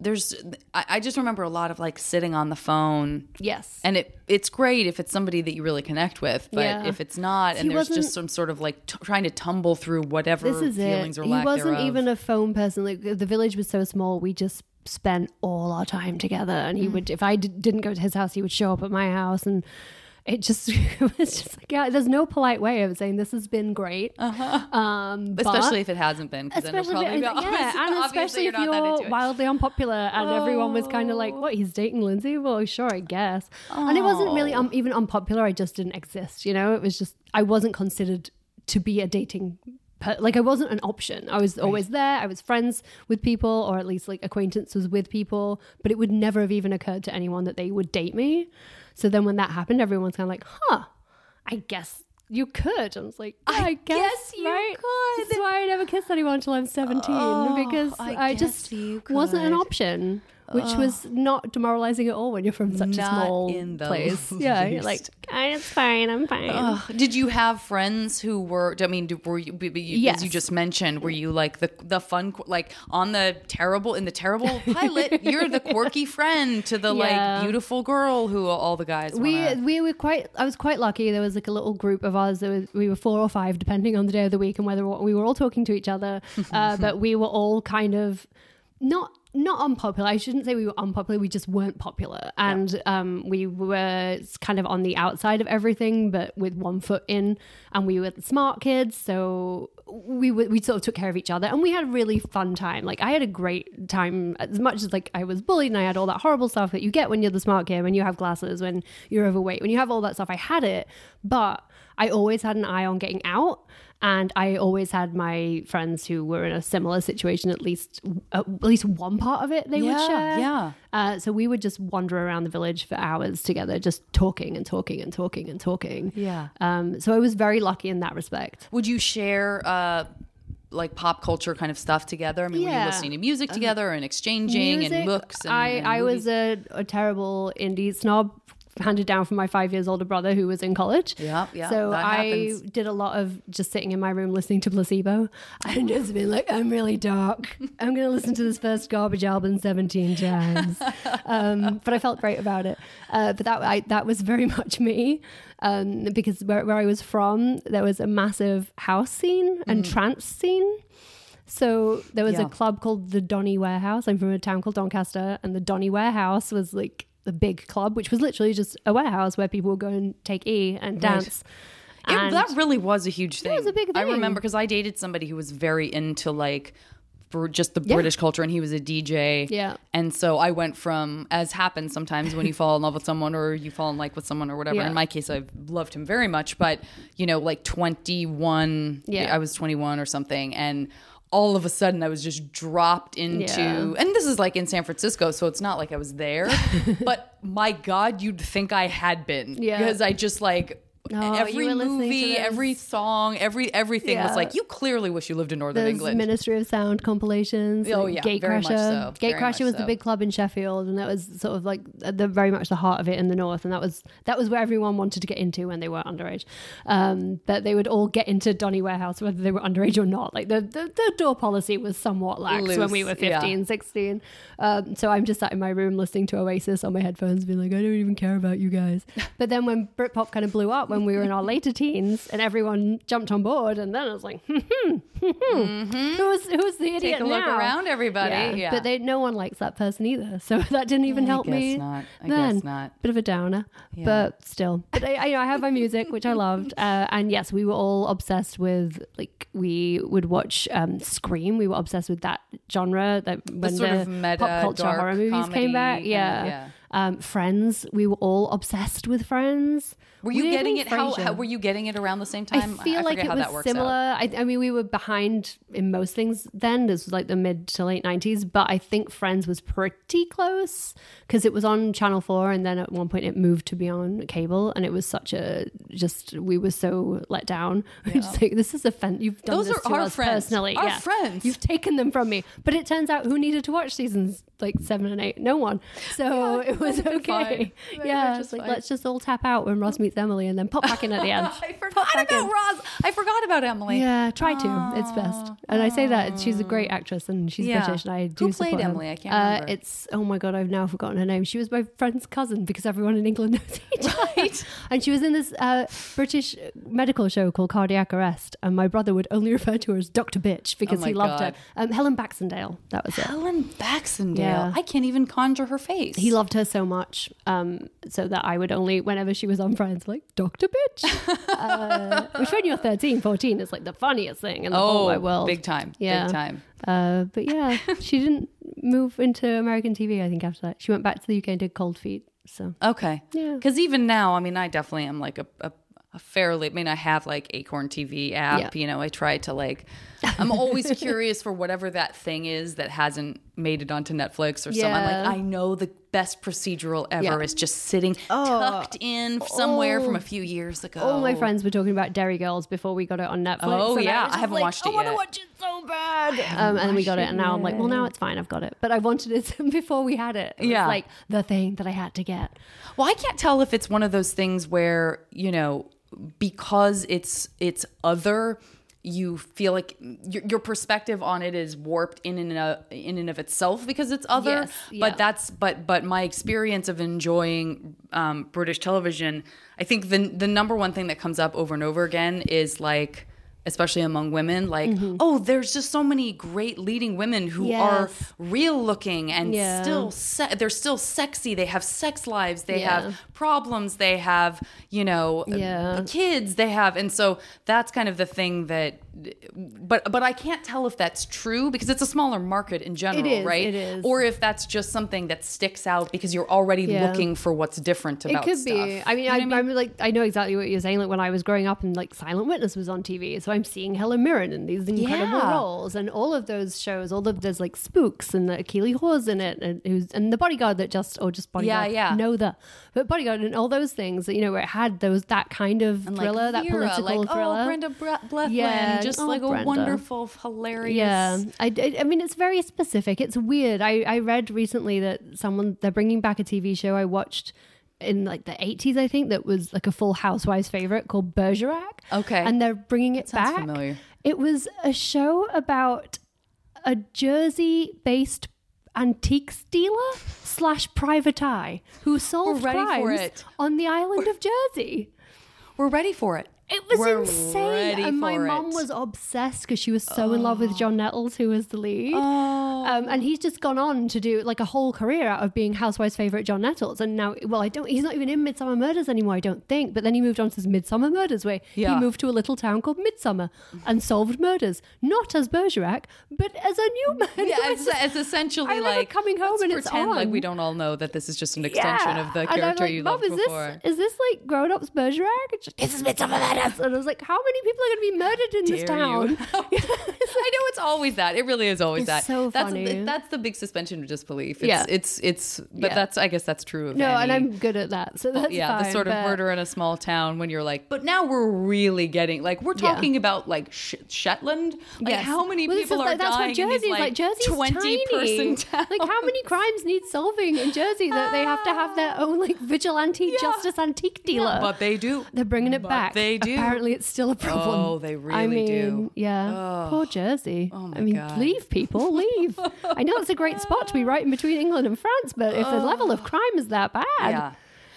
there's I, I just remember a lot of like sitting on the phone Yes. and it it's great if it's somebody that you really connect with but Yeah. if it's not and He there's just some sort of like t- trying to tumble through whatever this is feelings it. or He lack wasn't thereof. even a phone person. Like the village was so small, we just spent all our time together. And Mm. he would, if I d- didn't go to his house, he would show up at my house, and it just it was just like yeah. There's no polite way of saying this has been great. Um, especially if it hasn't been because then Especially, probably if, obvious, yeah, and especially if you're into you're wildly unpopular and everyone was kind of like, "What? He's dating Lindsay? Well, sure, I guess." And it wasn't really um, even unpopular. I just didn't exist. You know, it was just I wasn't considered to be a dating. Like I wasn't an option. I was always there. I was friends with people, or at least like acquaintances with people. But it would never have even occurred to anyone that they would date me. So then when that happened, everyone's kind of like, "Huh, I guess." You could. I was like, yeah, I, guess, guess you right? could. That's why I never kissed anyone until I'm 17 because I I, just wasn't an option. Which was not demoralizing at all when you're from such a small place. Yeah, you're like, least. "Ah, it's fine, I'm fine. Did you have friends who were? I mean, were you? you- As you just mentioned, were you like the the fun, like on the terrible in the terrible pilot? you're the quirky friend to the Yeah. like beautiful girl who all the guys. we wanna- we were quite i was quite lucky there was like a little group of us there was, we were four or five depending on the day of the week and whether we were all talking to each other uh, but we were all kind of not not unpopular. I shouldn't say we were unpopular we just weren't popular. And um, we were kind of on the outside of everything but with one foot in and we were the smart kids. So we were, we sort of took care of each other and we had a really fun time. Like i had a great time. As much as like i was bullied and i had all that horrible stuff that you get when you're the smart kid when you have glasses when you're overweight when you have all that stuff i had it. But i always had an eye on getting out and I always had my friends who were in a similar situation. At least, at least one part of it they would Yeah, share. yeah. Uh, so we would just wander around the village for hours together, just talking and talking and talking and talking. Yeah. Um, so I was very lucky in that respect. Would you share uh like pop culture kind of stuff together? I mean, were you Yeah. listening to music together and exchanging and books? And, I, and I was a, a terrible indie snob handed down from my five years older brother who was in college. Yeah, yeah, So that I happens. did a lot of just sitting in my room listening to placebo and just being like, I'm really dark. I'm going to listen to this first garbage album 17 times. um, but I felt great about it. Uh, but that I, that was very much me um, because where, where I was from, there was a massive house scene and trance scene. So there was Yeah. a club called the Donny Warehouse. I'm from a town called Doncaster, and the Donny Warehouse was like the big club, which was literally just a warehouse where people would go and take E and dance. It- And- that really was a huge thing. It was a big thing. I remember because I dated somebody who was very into like br- just the Yeah. British culture, and he was a DJ. Yeah. and so I went from as happens sometimes when you fall in love with someone or you fall in like with someone or whatever. Yeah. In my case, I loved him very much, but you know, like twenty one. Yeah. I was twenty one or something, and. All of a sudden, I was just dropped into, Yeah. and this is like in San Francisco, so it's not like I was there. but my God, you'd think I had been, Yeah. because I just like Oh, every were listening to movie, every song, every everything was like you clearly wish you lived in Northern There's England. Ministry of Sound compilations. Oh, yeah, Gatecrasher. very much so, very Gatecrasher was so. the big club in Sheffield, and that was sort of like the very much the heart of it in the north, and that was that was where everyone wanted to get into when they were underage. Um, but they would all get into Donny Warehouse whether they were underage or not. Like the the, the door policy was somewhat lax when we Loose, were yeah. 15, 16. Um, so I'm just sat in my room listening to Oasis on my headphones, being like, I don't even care about you guys. But then when Britpop kind of blew up when we were in our later teens, and everyone jumped on board, and then I was like, hmm, hmm, hmm, hmm. who's who's the idiot Take a look now? around, everybody. Yeah, But they, no one likes that person either. So that didn't even I help guess me. not. I then. guess not. Bit of a downer, but still. But I, I, you know, I have my music, which I loved. Uh, and yes, we were all obsessed with, like, we would watch um, Scream. We were obsessed with that genre. That when sort the of meta, pop culture horror movies came back. Yeah. yeah. Um, Friends. We were all obsessed with Friends. Were you Weirdly, getting it? How, how were you getting it around the same time? I feel like it was similar. I, I mean, we were behind in most things then. This was like the mid to late nineties, but I think Friends was pretty close because it was on Channel Four, and then at one point it moved to be on cable, and it was such a just we were so let down. We're just like, this is offensive. You've done Those this are to our us friends. personally. Our yeah. friends. You've taken them from me. But it turns out who needed to watch seasons like seven and eight? No one. So it was okay. Yeah, just like fine. let's just all tap out when Ross meets Emily, and then pop back in at the end. I forgot about in. Roz. I forgot about Emily. Yeah, try to. It's best. And I say that she's a great actress and she's Yeah. British and I do Who played her. Emily? I can't uh, remember. It's oh my god, I've now forgotten her name. She was my friend's cousin because everyone in England knows each other. And she was in this uh, British medical show called Cardiac Arrest, and my brother would only refer to her as Doctor Bitch because Oh he loved God. her. Um, Helen Baxendale, that was it. Helen Baxendale. Yeah. I can't even conjure her face. He loved her so much, um, so that I would only, whenever she was on Friends, like, Dr. Bitch. uh, which when you're 13, 14 is like the funniest thing in the whole oh, wide world. big time. Yeah. Big time. Uh, but yeah, she didn't move into American TV, I think, after that. She went back to the UK and did Cold Feet. So Okay. Yeah. Because even now, I mean, I definitely am like a, a, a fairly, I mean, I have like Acorn TV app, Yeah. you know, I try to like, I'm always curious for whatever that thing is that hasn't made it onto Netflix or something. I'm like, I know the best procedural ever Yeah. is just sitting Oh. tucked in somewhere from a few years ago. all my friends were talking about Derry Girls before we got it on Netflix. Oh, yeah. was I haven't like, watched it. I want to watch it so bad. Um, and then we got it, and now I'm like, well, now it's fine. I've got it. But I wanted it before we had it. It was Yeah. like the thing that I had to get. Well, I can't tell if it's one of those things where, you know, because it's it's other, you feel like your, your perspective on it is warped in and of, in and of itself because it's other. Yes, yeah. But that's but but my experience of enjoying um, British television, I think the the number one thing that comes up over and over again is like. Especially among women, like, oh, there's just so many great leading women who are Mm-hmm. Real looking and Yeah. still se- they're still sexy. They have sex lives. They Yeah. have problems. They have, you know, uh, Yeah. kids. They have, and so that's kind of the thing that. But but I can't tell if that's true because it's a smaller market in general, is, right? it is. Or if that's just something that sticks out because you're already looking for what's different It could stuff. be. I mean, You know I, what I'm like, I know exactly what you're saying. Like when I was growing up, and like Silent Witness was on TV, so I'm seeing Helen Mirren in these incredible Yeah. roles, and all of those shows. All of there's like spooks and the Keeley Hawes in it, and who's and the Bodyguard that just or just Bodyguard. yeah. yeah, No, the but Bodyguard and all those things. That you know, where it had those that kind of And, like, thriller, that Vera, political like, thriller. Oh, Brenda Bre- Yeah. just Oh, like a Brenda. wonderful, hilarious. Yeah, I, I, I mean, it's very specific. It's weird. I, I read recently that someone they're bringing back a TV show I watched in like the 80s, I think, that was like a full Housewives favorite called Bergerac. Okay. and they're bringing it sounds back. familiar. It was a show about a Jersey-based antiques dealer slash private eye who solved crimes on the island of Jersey. We're ready for it. It was We're insane. ready And my for mom it. was obsessed because she was so in love with John Nettles, who was the lead. Um, and he's just gone on to do like a whole career out of being Housewives' favorite John Nettles. And now, well, I don't, he's not even in Midsomer Murders anymore, I don't think. But then he moved on to his Midsomer Murders, where Yeah. he moved to a little town called Midsomer and solved murders, not as Bergerac, but as a new man. Yeah, it's, was- it's essentially I like coming home let's and it's pretend like we don't all know that this is just an extension of the And I'm character like, you Mom, loved is before. This, is this like grown ups Bergerac? And like, This is Midsomer And I was like, how many people are going to be murdered in this town? I know it's always that. It really is always It's that. so that's funny. that's the big suspension of disbelief. It's, Yeah. it's it's but Yeah. that's I guess that's true of No, and I'm good at that. So that's yeah, the fine, sort of but- murder in a small town when you're like, but now we're really getting like we're Yeah. talking about like Sh- Shetland. Like Yes. how many Well, people are like, that's dying what Jersey in these is like, Jersey's twenty tiny. person town? Like how many crimes need solving in Jersey that they have to have their ah. own like vigilante justice antique dealer? But they do. They're bringing it back. they do. Apparently, it's still a problem. Oh, they really I mean, do. Yeah. Poor Jersey. Oh, my I mean, God. leave people, leave. I know it's a great spot to be right in between England and France, but if the level of crime is that bad, Yeah.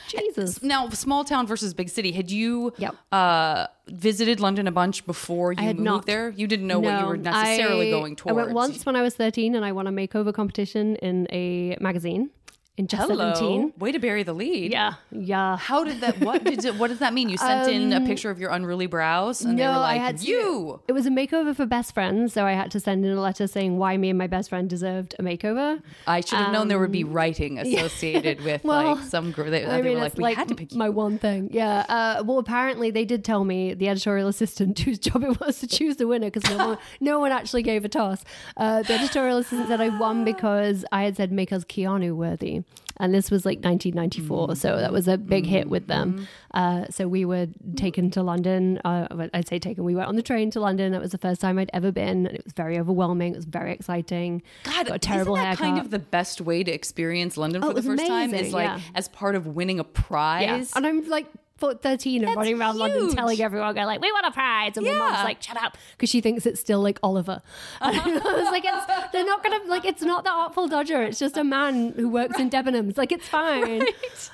Jesus. Now, small town versus big city. Had you Yep. uh, visited London a bunch before you moved not. there? You didn't know what you were necessarily I- going towards. I went once when I was 13 and I won a makeover competition in a magazine in just Hello. 17. Way to bury the lead. Yeah, yeah. How did that? What did? It, what does that mean? You sent in a picture of your unruly brows, and they were like, Um, I had to- "You." It was a makeover for best friends, so I had to send in a letter saying why me and my best friend deserved a makeover. I should have known there would be writing associated with Um, Well, like some girl. They, I mean, like, "We had to pick you." my one thing. Yeah. Uh, well, apparently they did tell me the editorial assistant whose job it was to choose the winner because no one, no one actually gave a toss. Uh, the editorial assistant said I won because I had said make us Keanu worthy, and this was like 1994, so that was a big hit with them. Uh, so we were taken to London. Uh, I'd say taken. We went on the train to London. That was the first time I'd ever been, and it was very overwhelming. It was very exciting. God, Got a terrible isn't that kind of the best way to experience London Oh, for the first time? Is like yeah. as part of winning a Yeah. prize. And I'm like for 13 and That's running around London telling everyone, go like, we want a prize. And my mom's like, shut up. Because she thinks it's still like Oliver. And I was like, it's, they're not going to, like, it's not the Artful Dodger. It's just a man who works in Debenhams. Like, it's fine.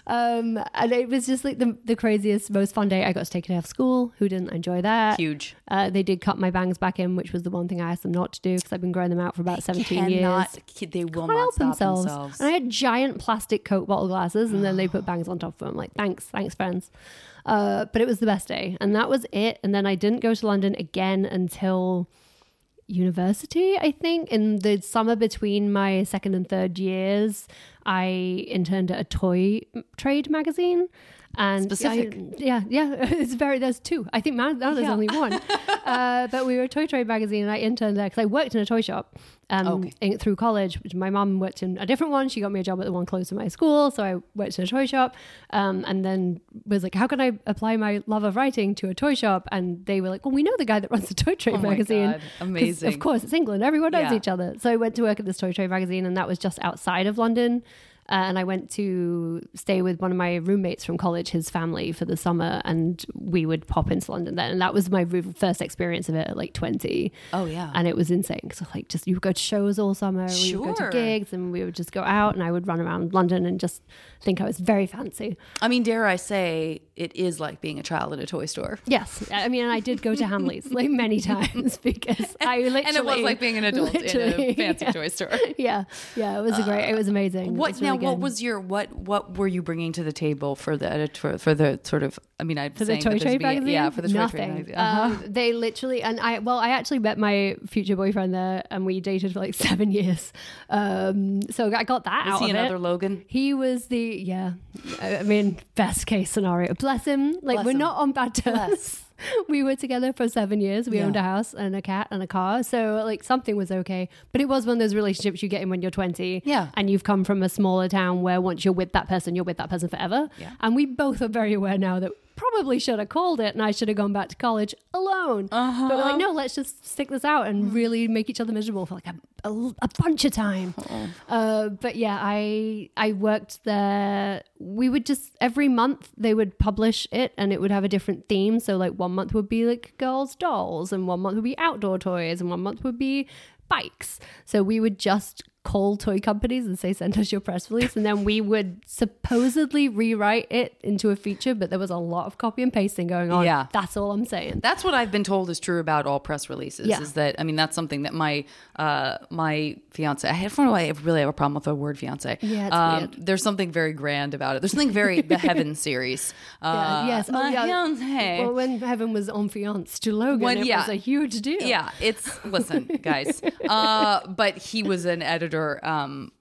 Um, and it was just like the, the craziest, most fun day. I got to take a day off school. Who didn't enjoy that? Huge. Uh, they did cut my bangs back in, which was the one thing I asked them not to do because I've been growing them out for about 17 years they will can't not help themselves. themselves. And I had giant plastic Coke bottle glasses, and then they put bangs on top of them. Like, thanks, thanks, friends. Uh, but it was the best day, and that was it. And then I didn't go to London again until university. I think in the summer between my second and third years, I interned at a toy trade magazine. And Specific. I- yeah, yeah, it's very. There's two. I think now, now there's Yeah. only one. uh, but we were a Toy Trade magazine, and I interned there because I worked in a toy shop um, Okay. in, through college. Which my mom worked in a different one. She got me a job at the one close to my school, so I worked in a toy shop. Um, and then was like, how can I apply my love of writing to a toy shop? And they were like, well, we know the guy that runs the Toy Trade Oh magazine. God. Amazing. Of course, it's England. Everyone knows Yeah. each other. So I went to work at this Toy Trade magazine, and that was just outside of London. Uh, and I went to stay with one of my roommates from college, his family, for the summer, and we would pop into London then. And that was my first experience of it at like 20. Oh, yeah. And it was insane because, like, just you would go to shows all summer, we would go to gigs, and we would just go out, and I would run around London and just think I was very fancy. I mean, dare I say, it is like being a child in a toy store. Yes, I mean, and I did go to Hamleys like many times because I literally and it was like being an adult in a fancy yeah. toy store. yeah, yeah, it was a great. It was amazing. What was now? What was your what? What were you bringing to the table for the edit for, the sort of? I mean, I'm for the toy trade magazine? Yeah, for the toy trade magazine. Uh-huh. Um, they literally and I well, I actually met my future boyfriend there, and we dated for like seven years. Um, so I got that Is out he of another it. Logan? He was the yeah. I I mean, best case scenario. Bless him. Like Bless we're him. not on bad terms. We were together for seven years. We Yeah. owned a house and a cat and a car. So like something was okay. But it was one of those relationships you get in when you're 20. Yeah. And you've come from a smaller town where once you're with that person, you're with that person forever. Yeah. And we both are very aware now that probably should have called it and I should have gone back to college alone. Uh-huh. But we're like, no, let's just stick this out and really make each other miserable for like a, a, a bunch of time. Uh, but yeah, I I worked there. We would just every month they would publish it and it would have a different theme. So like one month would be like girls' dolls and one month would be outdoor toys and one month would be bikes. So we would just call toy companies and say send us your press release and then we would supposedly rewrite it into a feature but there was a lot of copy and pasting going on Yeah. that's all i'm saying That's what I've been told is true about all press releases. Yeah. Is that I mean that's something that my uh, my fiance. I don't know why I really have a problem with the word fiance. Yeah, it's um. There's something very grand about it. There's something very the Heaven series. Yeah, Uh, yes. my oh, yeah. fiance. Well, when Heaven was on fiance to Logan, When- it yeah. was a huge deal. Yeah, it's listen, guys. Uh, but he was an editor, um,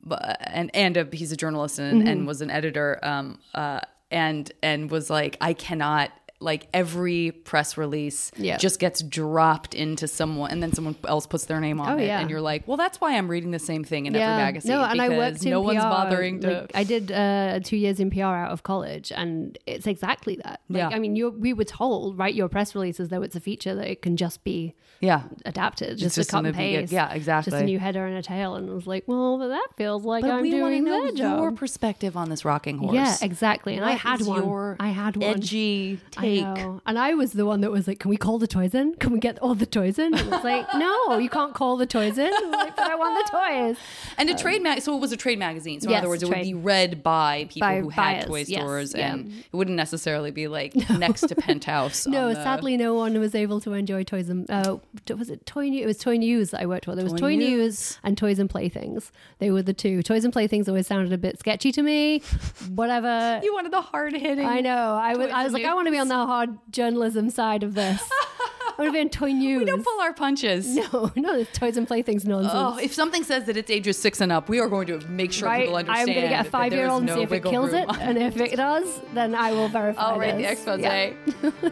and and a, he's a journalist and, Mm-hmm. and was an editor, um, uh, and and was like, I cannot. Like every press release Yeah. just gets dropped into someone, and then someone else puts their name on Oh, it, yeah. and you're like, "Well, that's why I'm reading the same thing in every magazine." No, and I worked in no one's bothering to. like, I did uh, two years in PR out of college, and it's exactly that. Like, Yeah. I mean, you we were told write your press release as though it's a feature that it can just be yeah, adapted, just, just a cut and paste. yeah, exactly Just a new header and a tail, and I was like, well, but that feels like but I'm we doing know their job. your perspective on this rocking horse. Yeah, exactly. And I had one. Your I had one. edgy know. And I was the one that was like, "Can we call the toys in? Can we get all the toys in?" And it's like, "No, you can't call the toys in." Like, but I want the toys. And a trade mag, so it was a trade magazine. So in Yes, other words, it would be read by people By who had toy yes, stores, yeah. and it wouldn't necessarily be like next to Penthouse. No, the- sadly, no one was able to enjoy toys and uh, was it toy news? It was toy news that I worked for. There was Toy toy, News. news. and toys and playthings. They were the two. Toys and playthings always sounded a bit sketchy to me. Whatever. you wanted the hard hitting. I know. I was. I was like, I want to be on the hard journalism side of this. I want to be toy news. We don't pull our punches. no, no, this toys and playthings nonsense. Oh, if something says that it's ages six and up, we are going to make sure right? people understand. I'm going to get a five year old and there see if it kills room it. And if it does, then I will verify. I'll write the expose. Yeah.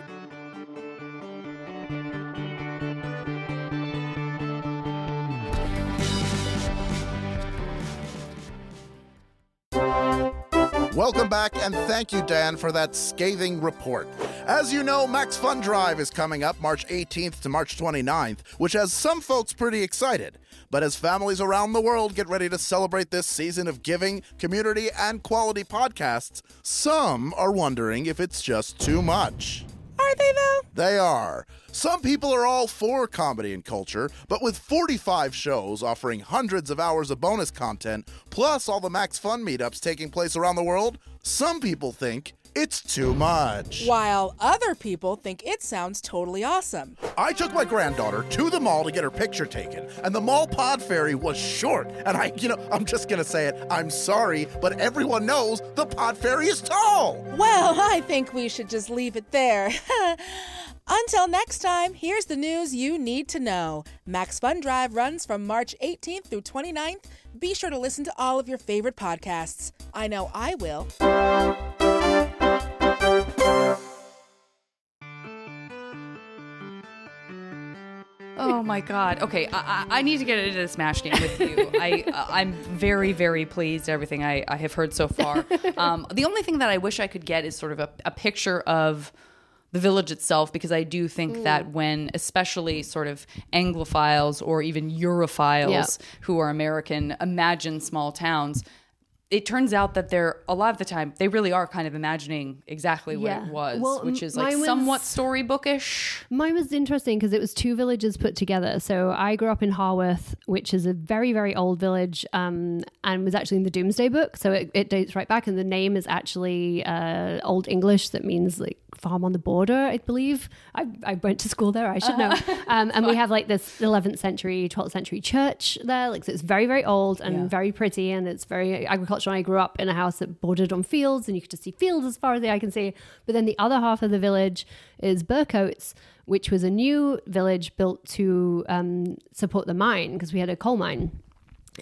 Welcome back, and thank you, Dan, for that scathing report. As you know, Max Fun Drive is coming up March 18th to March 29th, which has some folks pretty excited. But as families around the world get ready to celebrate this season of giving, community, and quality podcasts, some are wondering if it's just too much. Are they though? They are. Some people are all for comedy and culture, but with 45 shows offering hundreds of hours of bonus content, plus all the Max Fun meetups taking place around the world, some people think it's too much. While other people think it sounds totally awesome. I took my granddaughter to the mall to get her picture taken, and the mall pod ferry was short. And I, you know, I'm just gonna say it, I'm sorry, but everyone knows the pod ferry is tall. Well, I think we should just leave it there. Until next time, here's the news you need to know. Max Fun Drive runs from March 18th through 29th. Be sure to listen to all of your favorite podcasts. I know I will. Oh my god. Okay, I, I, need to get into the Smash game with you. I I'm very very pleased everything I, I have heard so far. Um, the only thing that I wish I could get is sort of a, a picture of the village itself because I do think that when especially sort of Anglophiles or even Europhiles Yeah. who are American imagine small towns. It turns out that they're a lot of the time they really are kind of imagining exactly what Yeah. it was, Well, which is like was- somewhat storybookish. Mine was interesting because it was two villages put together. So I grew up in Harworth, which is a very, very old village um, and was actually in the Domesday Book. So it, it dates right back. And the name is actually uh, Old English that means like farm on the border, I believe. I, I went to school there, I should know. Um, and we have like this 11th century, 12th century church there. Like, so it's very, very old and Yeah. very pretty and it's very agricultural. I grew up in a house that bordered on fields and you could just see fields as far as the eye can see. But then the other half of the village is Bircotes, which was a new village built to um, support the mine because we had a coal mine.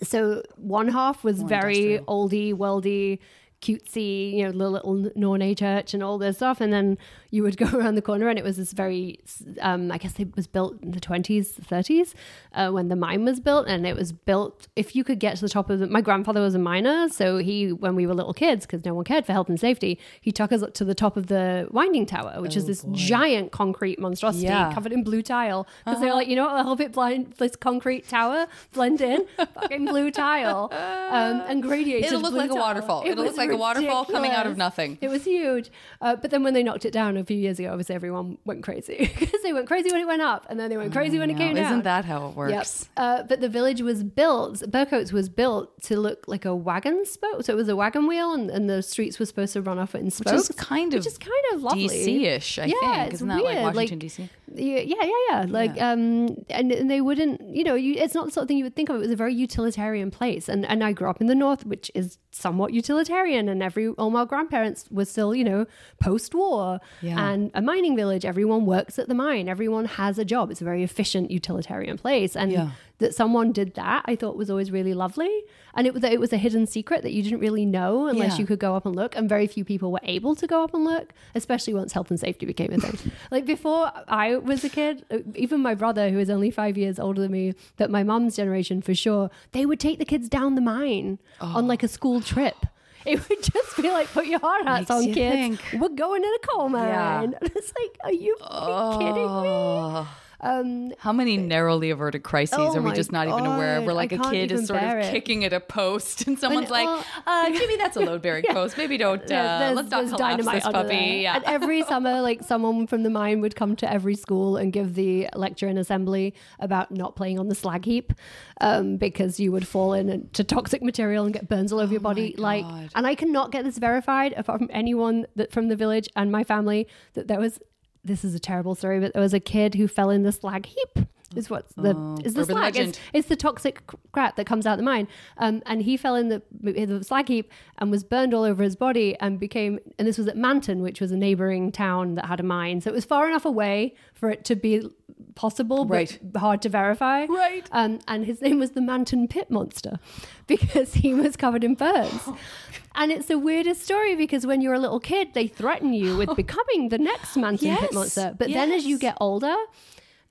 So one half was very oldie, worldy, cutesy, you know, little, little Nornay church and all this stuff. And then you would go around the corner and it was this very, um, I guess it was built in the 20s, 30s uh, when the mine was built. And it was built, if you could get to the top of it, my grandfather was a miner. So he, when we were little kids, because no one cared for health and safety, he took us up to the top of the winding tower, which is this giant concrete monstrosity Yeah. covered in blue tile. Because they're like, you know what, I'll help it blend, this concrete tower blend in, fucking blue tile um, and gradiated. It'll look like a waterfall. It It'll look like a waterfall coming out of nothing. It was huge. Uh, but then when they knocked it down a few years ago, obviously everyone went crazy because they went crazy when it went up and then they went crazy when it came down. Isn't that how it Yep. works? Uh, but the village was built, Bircotes was built to look like a wagon spoke. So it was a wagon wheel and, and the streets were supposed to run off it in Which spokes. is kind of which is kind of lovely. DC-ish, I yeah, think. It's Isn't that like weird. Washington, DC? Yeah, yeah, yeah, yeah. Like, um, and, and they wouldn't, you know, you, it's not the sort of thing you would think of. It was a very utilitarian place, and and I grew up in the north, which is somewhat utilitarian, and every all my grandparents were still, you know, post-war, Yeah. and a mining village. Everyone works at the mine. Everyone has a job. It's a very efficient utilitarian place, and Yeah. That someone did that, I thought was always really lovely. And it was it was a hidden secret that you didn't really know unless Yeah. you could go up and look. And very few people were able to go up and look, especially once health and safety became a thing. like before I was a kid, uh, even my brother, who is only five years older than me, but my mom's generation for sure, they would take the kids down the mine on like a school trip. It would just be like, put your hard hats Makes on, kids. think. We're going in a coal mine. Yeah. And it's like, are you fucking kidding me? Um, How many narrowly averted crises Oh are we just not even aware of? God, Where like I a kid is sort of it. kicking at a post, and someone's like, well, uh, "Jimmy, that's a load bearing post. Maybe don't. Uh, Yeah, let's not collapse dynamite this puppy." Yeah. And every summer, like someone from the mine would come to every school and give the lecture in assembly about not playing on the slag heap um, because you would fall into toxic material and get burns all over your body. Like, and I cannot get this verified apart from anyone that from the village and my family that there was. This is a terrible story, but there was a kid who fell in the slag heap. Is what's the is the slag? It's, it's the toxic crap that comes out the mine. Um, and he fell in the, in the slag heap and was burned all over his body and became, and this was at Manton, which was a neighboring town that had a mine. So it was far enough away for it to be possible, but Right. hard to verify. Right. Um, and his name was the Manton Pit Monster because he was covered in burns. And it's the weirdest story because when you're a little kid, they threaten you with becoming the next Manton Yes, Pit Monster. But then as you get older,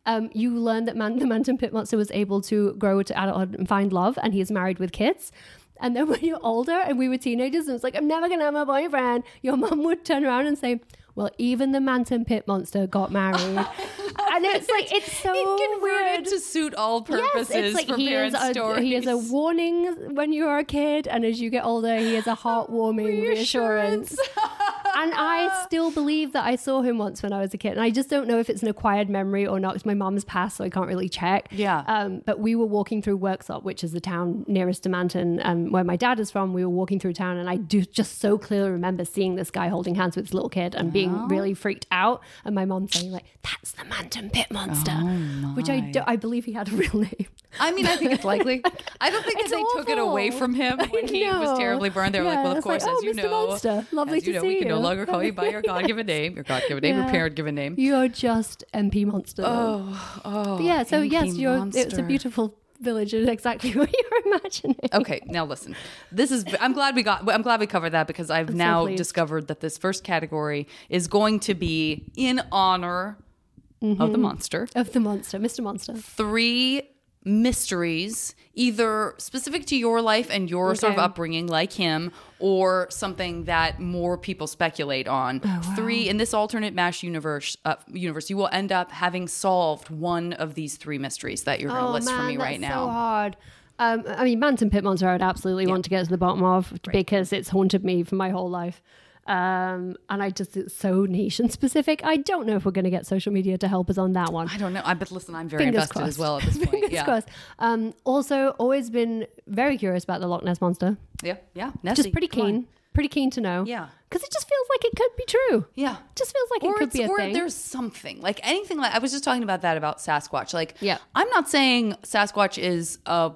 um, you learn that Man- the Manton Pit Monster was able to grow to adulthood and find love, and he's married with kids. And then when you're older and we were teenagers, and it's like, I'm never going to have a boyfriend, your mom would turn around and say, well, even the Manton Pit Monster got married. and it's like, it's so it weird. converted to suit all purposes Yes, it's like for he is, a, stories. he is a warning when you are a kid, and as you get older, he is a heartwarming reassurance. and I still believe that I saw him once when I was a kid, and I just don't know if it's an acquired memory or not. Because my mom's passed, so I can't really check. Yeah. Um, but we were walking through Worksop, which is the town nearest to Manton, um, where my dad is from. We were walking through town, and I do just so clearly remember seeing this guy holding hands with this little kid and being Oh. really freaked out. And my mom saying like, "That's the Manton Pit Monster," oh which I do, I believe he had a real name. I mean, I think it's likely. I don't think that It's they took it away from him when he was terribly burned. They were like, well, of it's like, course, "Oh, as you oh, Mr. know, Monster, lovely as you to know, we see can no longer call you by your God-given name, your God-given name, your parent-given name. You're just MP Monster. Oh, oh. But yeah, so MP yes, you're, it's a beautiful village is exactly what you're imagining. Okay, now listen. This is. I'm glad we got. I'm glad we covered that because I've I'm now pleased. discovered that this first category is going to be in honor of the mm-hmm. monster, Of the monster, Mr. Monster. three mysteries, either specific to your life and your sort of upbringing, like him, or something that more people speculate on. Three in this alternate Mash universe. Uh, universe, you will end up having solved one of these three mysteries that you're going to Oh list man, for me that's right so now. hard. Um, I mean, Manton Pit Monster, I would absolutely want to get to the bottom of because it's haunted me for my whole life. Um, and I just, it's so nation specific. I don't know if we're going to get social media to help us on that one. I don't know. I but listen, I'm very Fingers invested crossed. as well at this point. Fingers yeah. crossed. Um, also, always been very curious about the Loch Ness Monster. yeah, yeah. Nessie, Just pretty come on. keen. Pretty keen to know. Yeah. Because it just feels like it could be true. Yeah. Just feels like it could be a or thing. there's something like anything like I was just talking about that about Sasquatch. Like, Yeah. I'm not saying Sasquatch is a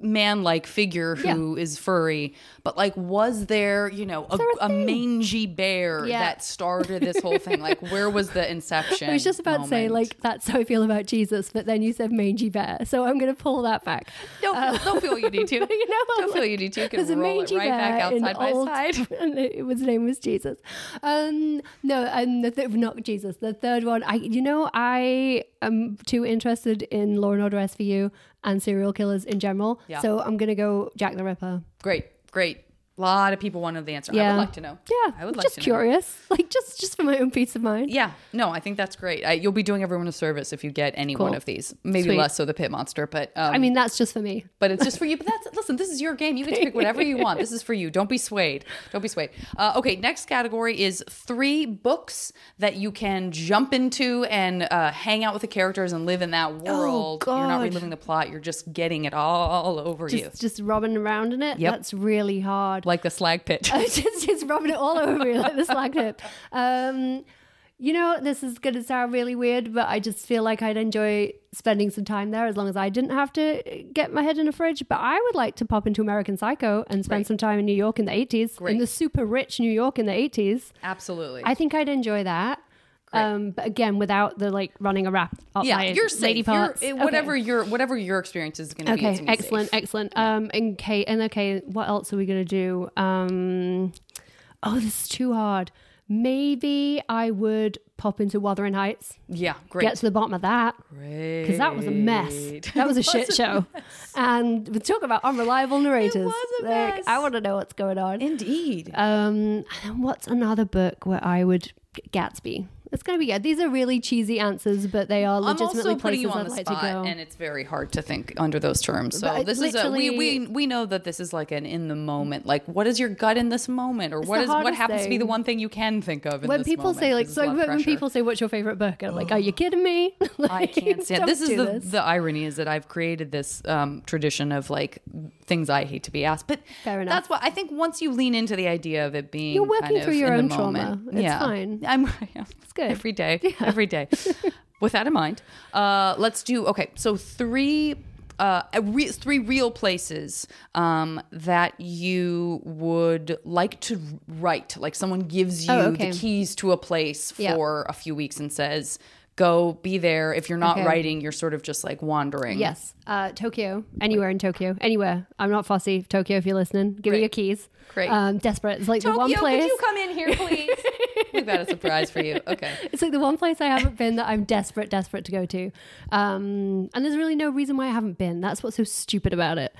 man-like figure who is furry, but like, was there you know a, a a mangy bear Yeah. that started this whole thing? Like, where was the inception? I was just about to say, like, that's how I feel about Jesus, but then you said mangy bear. So I'm going to pull that back. don't feel, don't feel you need to. You know, don't feel you need to. You can a roll it mangy right back bear out in side by old- side. And it, his name was Jesus. Um, no, and the th- not Jesus. The third one, I, you know, I am too interested in Law and Order SVU and serial killers in general. Yeah. So I'm going to go Jack the Ripper. Great, great. A lot of people wanted the answer. I Yeah. would like to know. Yeah, I would like just to know. curious, like just just for my own peace of mind. Yeah, no, I think that's great. I, you'll be doing everyone a service if you get any one of these. Maybe Sweet. less so the pit monster, but um, I mean, that's just for me. but it's just for you. But that's listen. This is your game. You get to pick whatever you want. This is for you. Don't be swayed. Don't be swayed. Uh, okay, next category is three books that you can jump into and uh, hang out with the characters and live in that world. Oh, You're not Oh, reliving the plot. You're just getting it all over you, Just just robbing around in it. Yep. That's really hard. Like the slag pit. just, just rubbing it all over me like the slag pit. Um, you know, this is going to sound really weird, but I just feel like I'd enjoy spending some time there as long as I didn't have to get my head in a fridge. But I would like to pop into American Psycho and spend some time in New York in the 80s, Great. in the super rich New York in the 80s. Absolutely. I think I'd enjoy that. Um, but again, without the like running a rap up yeah, my you're safe. lady You're, parts. eh, Okay. whatever your whatever your experience is going to be. Okay, excellent, safe. excellent. Um, and okay, and okay, what else are we gonna do? Um, oh, this is too hard. Maybe I would pop into Wuthering Heights, Yeah, great. get to the bottom of that Great. because that was a mess. That was a shit show. And we talk about unreliable narrators. was a like. I want to know what's going on. Indeed. Um, and what's another book where I would Gatsby? It's gonna be good. These are really cheesy answers, but they are I'm legitimately also putting places you on I'd the like spot, to and it's very hard to think under those terms. So this is a, we, we we know that this is like an in the moment. Like, what is your gut in this moment, or what the what happens to be the one thing you can think of in when people moment? say like is so when people say what's your favorite book and i'm like are you kidding me I can't stand. This is the this. the irony is that I've created this um, tradition of like things I hate to be asked. But Fair enough. that's what I think. Once you lean into the idea of it being, You're working kind of through your own trauma. moment, It's yeah, fine. I'm. It's good. every day. Every day. With that in mind, uh, let's do okay. So three. Uh, re- three real places um, that you would like to write. Like someone gives you Oh, okay. the keys to a place Yeah. for a few weeks and says, "Go be there." If you're not Okay. writing, you're sort of just like wandering. yes uh tokyo anywhere in tokyo anywhere i'm not fussy tokyo if you're listening give me your keys Great. um desperate it's like Tokyo, the one place could you come in here, please? We've got a surprise for you. Okay. it's like the one place I haven't been that I'm desperate, desperate to go to. Um, and there's really no reason why I haven't been. That's what's so stupid about it.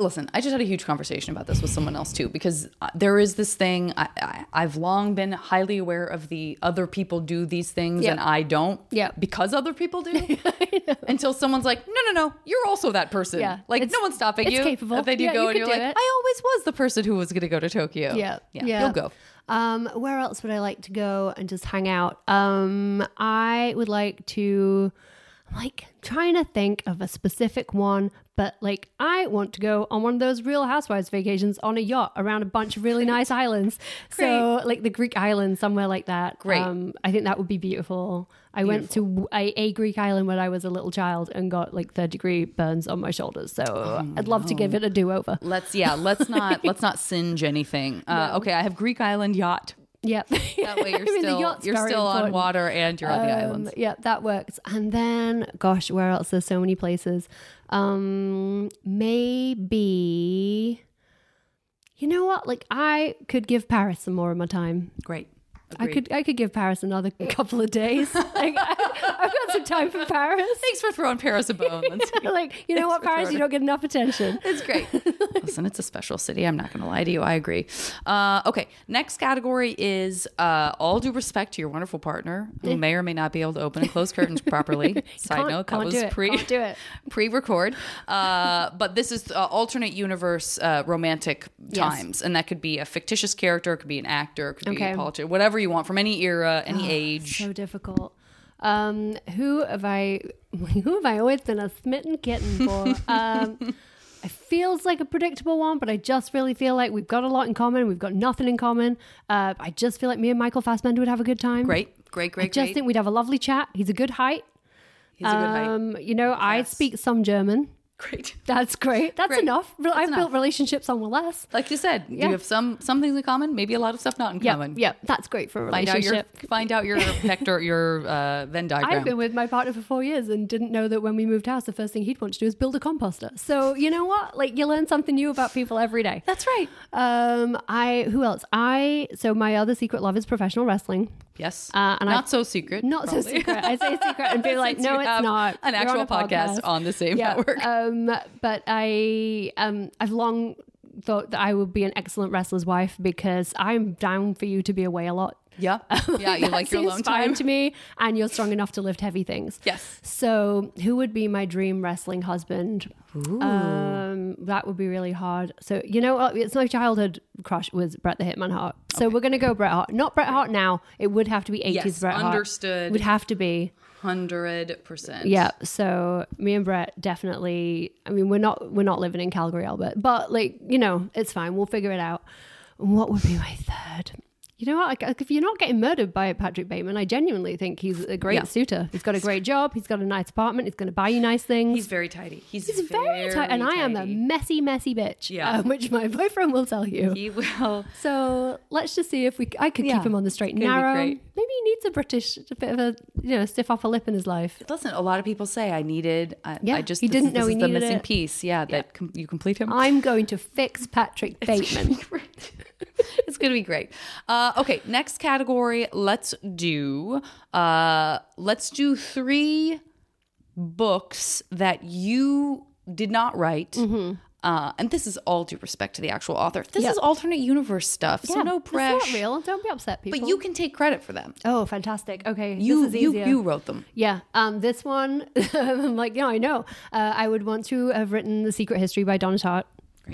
Listen, I just had a huge conversation about this with someone else too, because uh, there is this thing. I, I've long been highly aware of the other people do these things Yeah. and I don't. Yeah. Because other people do. Until someone's like, no, no, no, you're also that person. Yeah. Like no one's stopping it's you. capable. And then you Yeah, go you and you're like, it. I always was the person who was going to go to Tokyo. Yeah. Yeah. Yeah. You'll go. Um, where else would I like to go and just hang out? Um, I would like to, like trying to think of a specific one, but like I want to go on one of those Real Housewives vacations on a yacht around a bunch of really nice islands. Great. So like the Greek island, somewhere like that. Great. Um, I think that would be beautiful. I went to a, a Greek island when I was a little child and got like third degree burns on my shoulders. So Oh, I'd love to give it a do over. Let's yeah, let's not let's not singe anything. Uh, Okay, I have Greek island yacht. Yep. That way you're I mean, the still yacht's you're still on water and you're on the Um, islands. Yeah, that works. And then, gosh, where else? There's so many places. Um, maybe, you know what? Like, I could give Paris some more of my time. Great. I could I could give Paris another couple of days. like, I, I've got some time for Paris. Thanks for throwing Paris a bone. Like you know what, Paris, throwing you don't get enough attention. It's great. Listen, it's a special city. I'm not going to lie to you. I agree. Uh, okay, next category is uh, all due respect to your wonderful partner who may or may not be able to open and close curtains properly. Side Can't- note, that can't was do it. pre Can't do it. pre-record. Uh, but this is uh, alternate universe uh, romantic times, and that could be a fictitious character, it could be an actor, it could be Okay. a politician, whatever you want from any era, any age. So difficult. Um, who have I? Who have I always been a smitten kitten for? um, it feels like a predictable one, but I just really feel like we've got a lot in common. We've got nothing in common. Uh, I just feel like me and Michael Fassbender would have a good time. Great, great, great, I just great. think we'd have a lovely chat. He's a good height. He's a good height. Um, you know, I speak some German. Great. That's great. That's Great. enough. Re- I've enough. built relationships on less. Like you said, Yeah. you have some some things in common, maybe a lot of stuff not in common. yeah, that's great for a Find out your relationship. find out your vector your uh, Venn diagram. I've been with my partner for four years and didn't know that when we moved house, the first thing he'd want to do is build a composter. So you know what? Like you learn something new about people every day. That's right. Um, I who else? I so my other secret love is professional wrestling. Yes. Uh, and not I- so secret. Not probably. so secret. I say secret and be like, no, it's not. An You're actual on a podcast, on the same yeah. network. Um, but I um, I've long thought that I would be an excellent wrestler's wife because I'm down for you to be away a lot. yeah. Yeah. You like your alone time. to me, and you're strong enough to lift heavy things. Yes. So, who would be my dream wrestling husband? Um, that would be really hard. So, you know, what? it's my childhood crush was Bret the Hitman Hart. So we're gonna go Bret Hart. Not Bret Hart now. It would have to be 80s Yes, Bret Hart. understood. Would have to be. Hundred percent. Yeah. So me and Bret definitely. I mean, we're not we're not living in Calgary, Albert, but like you know, it's fine. We'll figure it out. What would be my third? You know what? Like, if you're not getting murdered by Patrick Bateman, I genuinely think he's a great Yeah. suiter. He's got a great job. He's got a nice apartment. He's going to buy you nice things. He's very tidy. He's, He's very tight, and I am a messy, messy bitch. Yeah. um, which my boyfriend will tell you. He will. So let's just see if we. I could Yeah. keep him on the straight and narrow. great. Maybe he needs a British, a bit of a you know stiff upper lip in his life. Listen, a lot of people say I needed. I, Yeah, I just he this didn't know he is the missing it. piece. Yeah, that com- you complete him. I'm going to fix Patrick Bateman. It's gonna be great. Uh, okay, next category. Let's do. Uh, let's do three books that you did not write. Uh, and this is all due respect to the actual author. This Mm-hmm. Is alternate universe stuff, so no It's pressure. not real. Don't be upset, people. But you can take credit for them. Oh, fantastic. Okay, You this is you easier. you wrote them. Yeah, um, this one, I'm like, yeah, I know. Uh, I would want to have written The Secret History by Donna Tartt,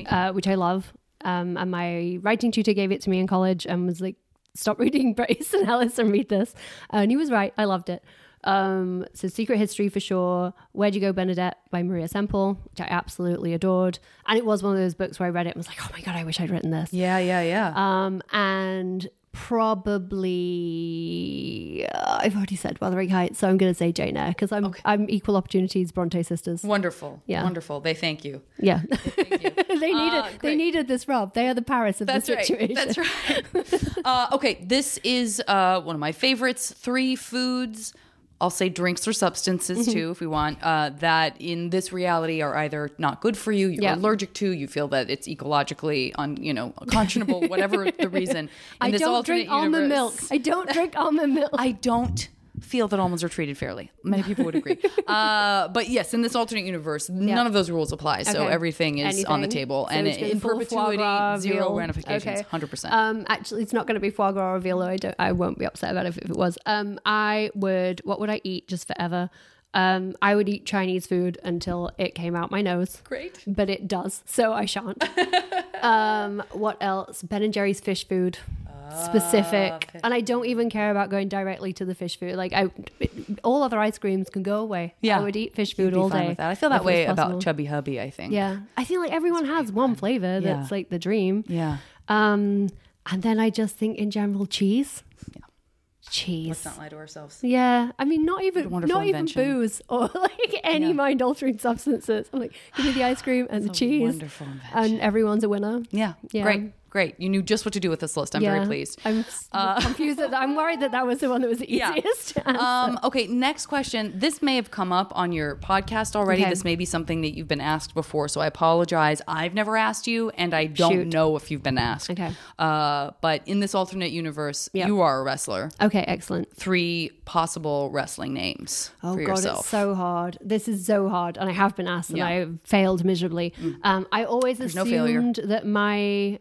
uh, which I love. Um, and my writing tutor gave it to me in college and was like, stop reading Bret Easton Ellis and read this. And he was right. I loved it. Um, so Secret History for sure. Where'd You Go, Bernadette by Maria Semple, which I absolutely adored. And it was one of those books where I read it and was like, oh my God, I wish I'd written this. Yeah, yeah, yeah. Um, and probably uh, I've already said Wuthering Heights, so I'm going to say Jane Eyre because I'm I'm equal opportunities Bronte sisters. wonderful. yeah. Wonderful. They thank you. Yeah, they needed they needed this Rob. They are the Paris of That's the right. situation. That's right. uh, okay, this is uh, one of my favorites. Three foods. I'll say drinks or substances Mm-hmm. too, if we want. Uh, that in this reality are either not good for you, you're Yeah. allergic to, you feel that it's ecologically un, you know, unconscionable, whatever the reason. In I this don't drink almond milk. I don't drink almond milk. I don't feel that almonds are treated fairly. Many people would agree. uh, but yes, in this alternate universe, none of those rules apply. So Okay. everything is on the table, So and in be full foie perpetuity, gras, zero veal. ramifications, Okay. hundred percent. Um, actually, it's not going to be foie gras or veal. though. I don't. I won't be upset about it if it was. Um, I would. What would I eat just forever? Um, I would eat Chinese food until it came out my nose. Great. but it does, so I shan't. um, what else? Ben and Jerry's fish food. Specific, and I don't even care about going directly to the fish food. Like I, all other ice creams can go away. Yeah. I would eat fish food all day. with that. I feel that way about. Chubby Hubby. I think. Yeah, I feel like everyone has one flavor that's Yeah. like the dream. Yeah. Um, and then I just think in general cheese. Yeah. Cheese. Let's not lie to ourselves. Yeah, I mean, not even wonderful not even booze or like any Yeah. mind altering substances. I'm like, give me the ice cream and the cheese, wonderful invention. and everyone's a winner. Yeah. Yeah. Great. Great. You knew just what to do with this list. I'm very pleased. I'm s- confused. That I'm worried that that was the one that was the Yeah. easiest. answer. Um, okay, next question. This may have come up on your podcast already. Okay. This may be something that you've been asked before, so I apologize. I've never asked you, and I don't Shoot. know if you've been asked. Okay. Uh, but in this alternate universe, Yep. you are a wrestler. okay, excellent. Three possible wrestling names Oh god, yourself. it's so hard. This is so hard, and I have been asked, and Yeah. I failed miserably. Um, I always no assumed failure. that my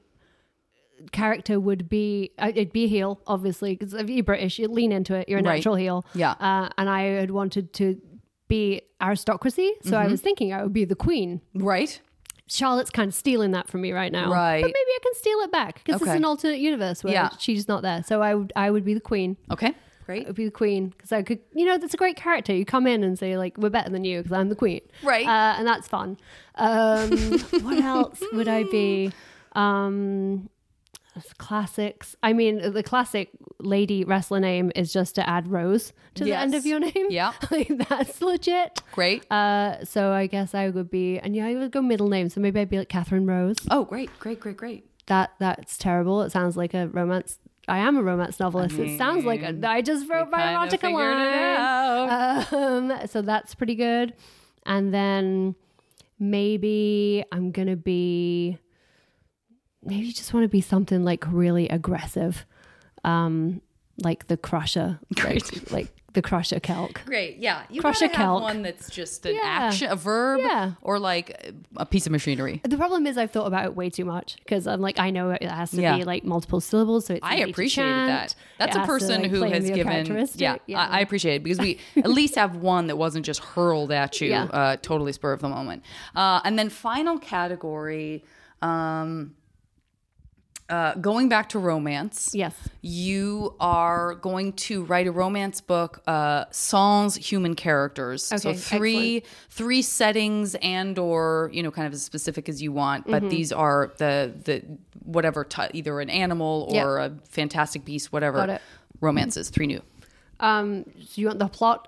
character would be uh, it'd be heel, obviously, because if you're British, you lean into it. You're a Right. natural heel. Yeah. Uh, and I had wanted to be aristocracy, so Mm-hmm. I was thinking I would be the queen. right? Charlotte's kind of stealing that from me right now. Right. But maybe I can steal it back because Okay. it's an alternate universe where Yeah. she's not there. So I would I would be the queen. Okay. Great. I'd be the queen because I could, you know, that's a great character. You come in and say like, "We're better than you" because I'm the queen, Right. Uh, and that's fun. Um, what else would I be? Um, classics. I mean, the classic lady wrestler name is just to add Rose to the end of your name. Yeah. like, that's legit. Great. Uh, so I guess I would be, and yeah, I would go middle name. So maybe I'd be like Catherine Rose. oh, great. Great. Great. Great. That that's terrible. It sounds like a romance. I am a romance novelist. it sounds like a, I just wrote my erotica line. Um, so that's pretty good. And then maybe I'm gonna be maybe you just want to be something like really aggressive, um, like the Crusher, like, like the Crusher Kelk. Great. Yeah. You Crusher Kelk. one that's just an Yeah. action, a verb, Yeah. or like a piece of machinery. The problem is I've thought about it way too much because I'm like I know it has to Yeah. be like multiple syllables, so it's I appreciated that. That's It a has to, person like, who has given. Yeah, I, I appreciate it because we at least have one that wasn't just hurled at you, uh, totally spur of the moment. Uh, and then final category, um, uh, going back to romance. yes. You are going to write a romance book uh, sans human characters. so Okay, three three settings and or you know kind of as specific as you want, Mm-hmm. but these are the the whatever t- either an animal or Yep. a fantastic beast, whatever Got it. romances. Three new. Um, so you want the plot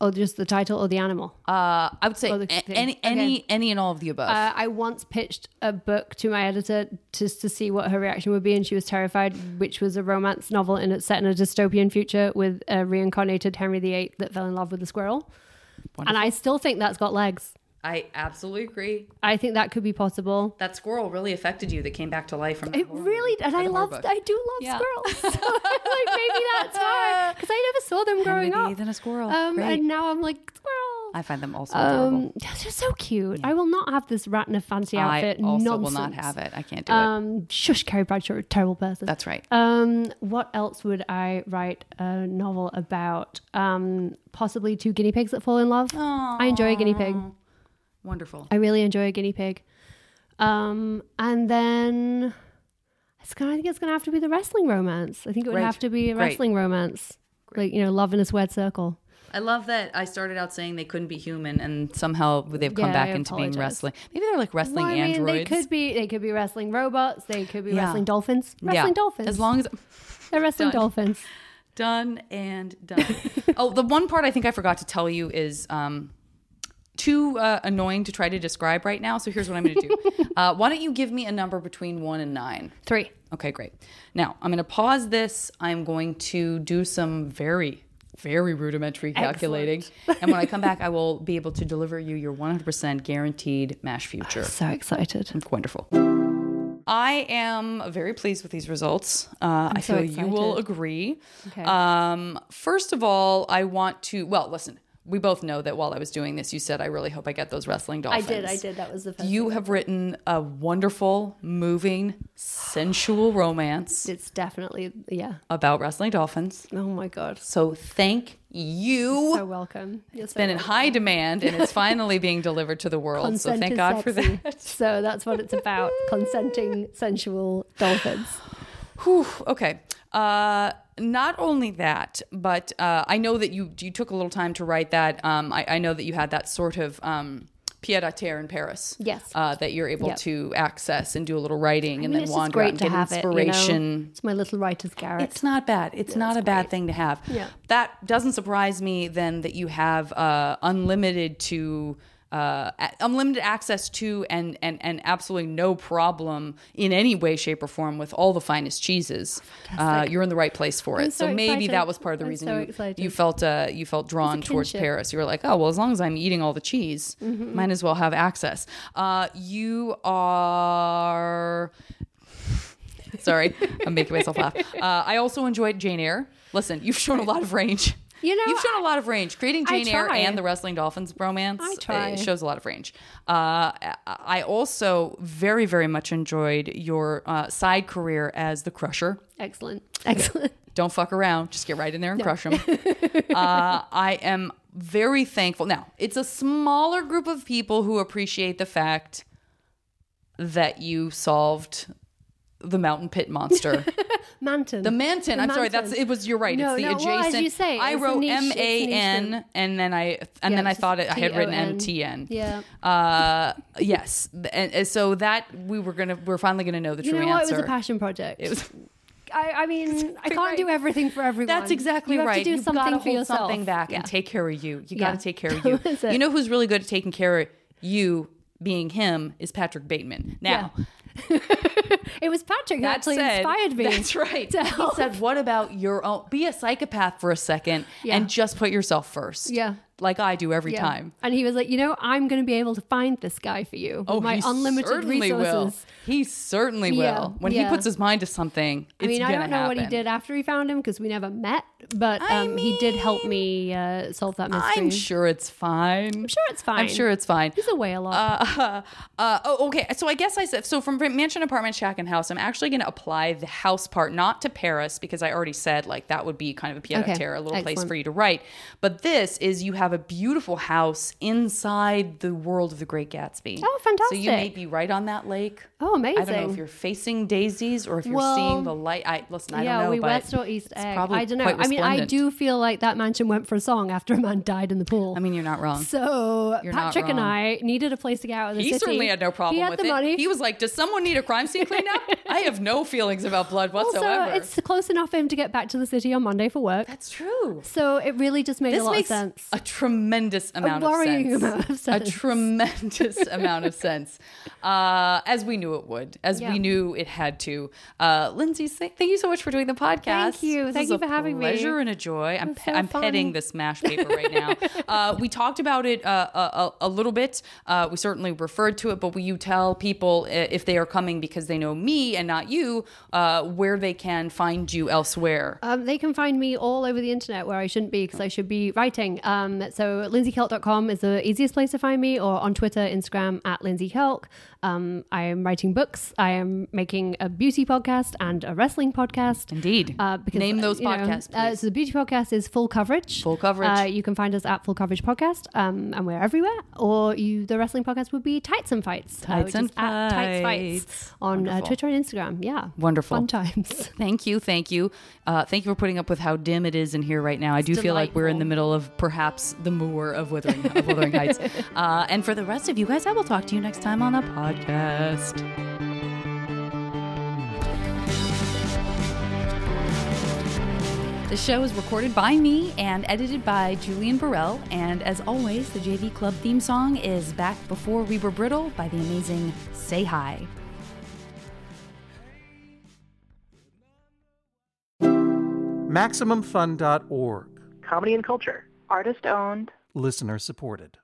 or just the title or the animal? Uh, I would say Oh, the a- thing. any Okay. any any and all of the above. Uh, I once pitched a book to my editor just to see what her reaction would be, and she was terrified, which was a romance novel and it's set in a dystopian future with a reincarnated Henry VIII that fell in love with a squirrel. And I still think that's got legs. I absolutely agree. I think that could be possible. That squirrel really affected you. That came back to life from It really, movie, and I love. I do love Yeah. squirrels. So, like maybe that's why, because I never saw them growing Henry up. And a squirrel. Um, and now I'm like squirrel. I find them also adorable. Um, they're just so cute. I will not have this rat in a fancy outfit. No, I also nonsense. will not have it. I can't do it. Um, shush, Carrie Bradshaw, a terrible person. That's right. Um, what else would I write a novel about? Um, possibly two guinea pigs that fall in love. I enjoy a guinea pig. Wonderful. I really enjoy a guinea pig. Um, and then it's gonna. I think it's gonna have to be the wrestling romance. I think it would Great. have to be a Great. wrestling romance, like you know, love in a squared circle. I love that I started out saying they couldn't be human, and somehow they've come Yeah, back I into being apologize. wrestling. Maybe they're like wrestling Well, I mean, androids. they could be. They could be wrestling robots. They could be Yeah. wrestling dolphins. Wrestling yeah. dolphins. As long as they're wrestling Done. dolphins. done and done. oh, the one part I think I forgot to tell you is um, too uh, annoying to try to describe right now. So here's what I'm going to do. uh, why don't you give me a number between one and nine? Three. Okay, great. Now I'm going to pause this. I'm going to do some very, very rudimentary calculating. and when I come back, I will be able to deliver you your 100% guaranteed MASH future. So excited. Wonderful. I am very pleased with these results. Uh, I so feel you will agree. Okay. Um, first of all, I want to. Well, listen. We both know that while I was doing this, you said, "I really hope I get those wrestling dolphins. I did. I did. That was the first. You have written a wonderful, moving, sensual romance It's definitely yeah. about wrestling dolphins. Oh my god. So thank you. So welcome. You're it's been in high demand, and it's finally being delivered to the world. Consent so thank God for that. So that's what it's about. Consenting, sensual dolphins. Whew, okay. Uh, not only that, but uh, I know that you you took a little time to write that. Um, I, I know that you had that sort of um, pied à terre in Paris. Yes. Uh, that you're able Yep. to access and do a little writing I and mean, then it's just wander out great and to get have it. You know? inspiration. It's my little writer's garret. It's not bad. It's not a bad thing to have. Yeah. That doesn't surprise me then that you have uh, unlimited to uh, unlimited access to and, and and absolutely no problem in any way, shape, or form with all the finest cheeses, uh, you're in the right place for it. So so maybe that was part of the reason so you, excited. you felt uh, you felt drawn towards. Paris. You were like, oh well, as long as I'm eating all the cheese, Mm-hmm. might as well have access. Uh, you are. Sorry, I'm making myself laugh. Uh, I also enjoyed Jane Eyre. Listen, you've shown a lot of range. You know, you've shown a lot of range. Creating Jane Eyre and the Wrestling Dolphins bromance I try. shows a lot of range. Uh, I also very, very much enjoyed your uh, side career as the Crusher. Excellent. Excellent. Don't fuck around. Just get right in there and crush them. uh, I am very thankful. Now, it's a smaller group of people who appreciate the fact that you solved the mountain pit monster. Manton. The Manton. The I'm sorry. That's it. Was you're right. No, it's the no, adjacent. well, as you say, I it's wrote niche- M it's a A niche and then I and Yeah, then I thought it, I had written M T N. Yeah. Uh, yes. And, and so that we were gonna, we're finally gonna know the You true know what? It answer. was a passion project. It was. I, I mean, I can't right. do everything for everyone. That's exactly you have right. To do You've something gotta for hold yourself. something back Yeah. and take care of you. You Yeah. got to take care of you. That's it. you know who's really good at taking care of you, being him, is Patrick Bateman. Now. It was Patrick who That actually said, inspired me. That's right. He said, "What about your own? Be a psychopath for a second Yeah. and just put yourself first. Yeah. Like I do every Yeah. time. And he was like, you know, I'm going to be able to find this guy for you. with Oh, my he unlimited certainly resources. will. He certainly will. Yeah, When he puts his mind to something, it's I mean, I don't know what he did after he found him because we never met, but I um, he did help me uh, solve that mystery. I'm sure it's fine. I'm sure it's fine. I'm sure it's fine. He's away a lot. Uh, uh, oh, okay. So I guess I said so from mansion, apartment, shack, and house. I'm actually going to apply the house part not to Paris because I already said like that would be kind of a pied Okay, a terre, a little place for you to write. But this is you have a beautiful house inside the world of the Great Gatsby. Oh, fantastic. So you may be right on that lake. oh, amazing. I don't know if you're facing daisies or if you're Well, seeing the light. I listen. I yeah, don't know, we west or east egg. I don't know. I mean, I do feel like that mansion went for a song after a man died in the pool. I mean, you're not wrong. so You're Patrick and. I needed a place to get out of the he city. He certainly had no problem he had with the it. Money. He was like, "Does someone need a crime scene cleaned up?" I have no feelings about blood whatsoever. also, it's close enough for him to get back to the city on Monday for work. That's true. So it really just made This a lot of sense. a tremendous amount worrying of sense. amount of sense. A tremendous amount of sense, uh, as we knew it would, as Yeah. we knew it had to. Uh, Lindsey, thank you so much for doing the podcast. Thank you. This Thank you a for having me. Pleasure and a joy. I'm, pe- so I'm petting this mash paper right now. uh, we talked about it uh, a, a, a little bit. Uh, we certainly referred to it, but will you tell people uh, if they are coming because they know me and not you, uh, where they can find you elsewhere? Um, they can find me all over the internet where I shouldn't be because I should be writing. Um, so lindseykelk.com is the easiest place to find me, or on Twitter, Instagram at lindseykelk. Um, I am writing books. I am making a beauty podcast and a wrestling podcast. Indeed. Uh, because, Name those know, podcasts, uh, so the beauty podcast is Full Coverage. Full Coverage. Uh, you can find us at Full Coverage Podcast, um, and we're everywhere. Or you, the wrestling podcast would be Tights and Fights. uh, Tights and at Tights Fights. Fights on uh, Twitter and Instagram. Yeah, Wonderful. fun times. Thank you, thank you, uh, thank you for putting up with how dim it is in here right now. I do feel like we're in the middle of perhaps the moor of Withering, of Wuthering Heights. Uh, and for the rest of you guys, I will talk to you next time on the podcast. The show is recorded by me and edited by Julian Burrell. And as always, the JV Club theme song is Back Before We Were Brittle by the amazing Say Hi. MaximumFun.org. Comedy and culture. Artist owned. Listener supported.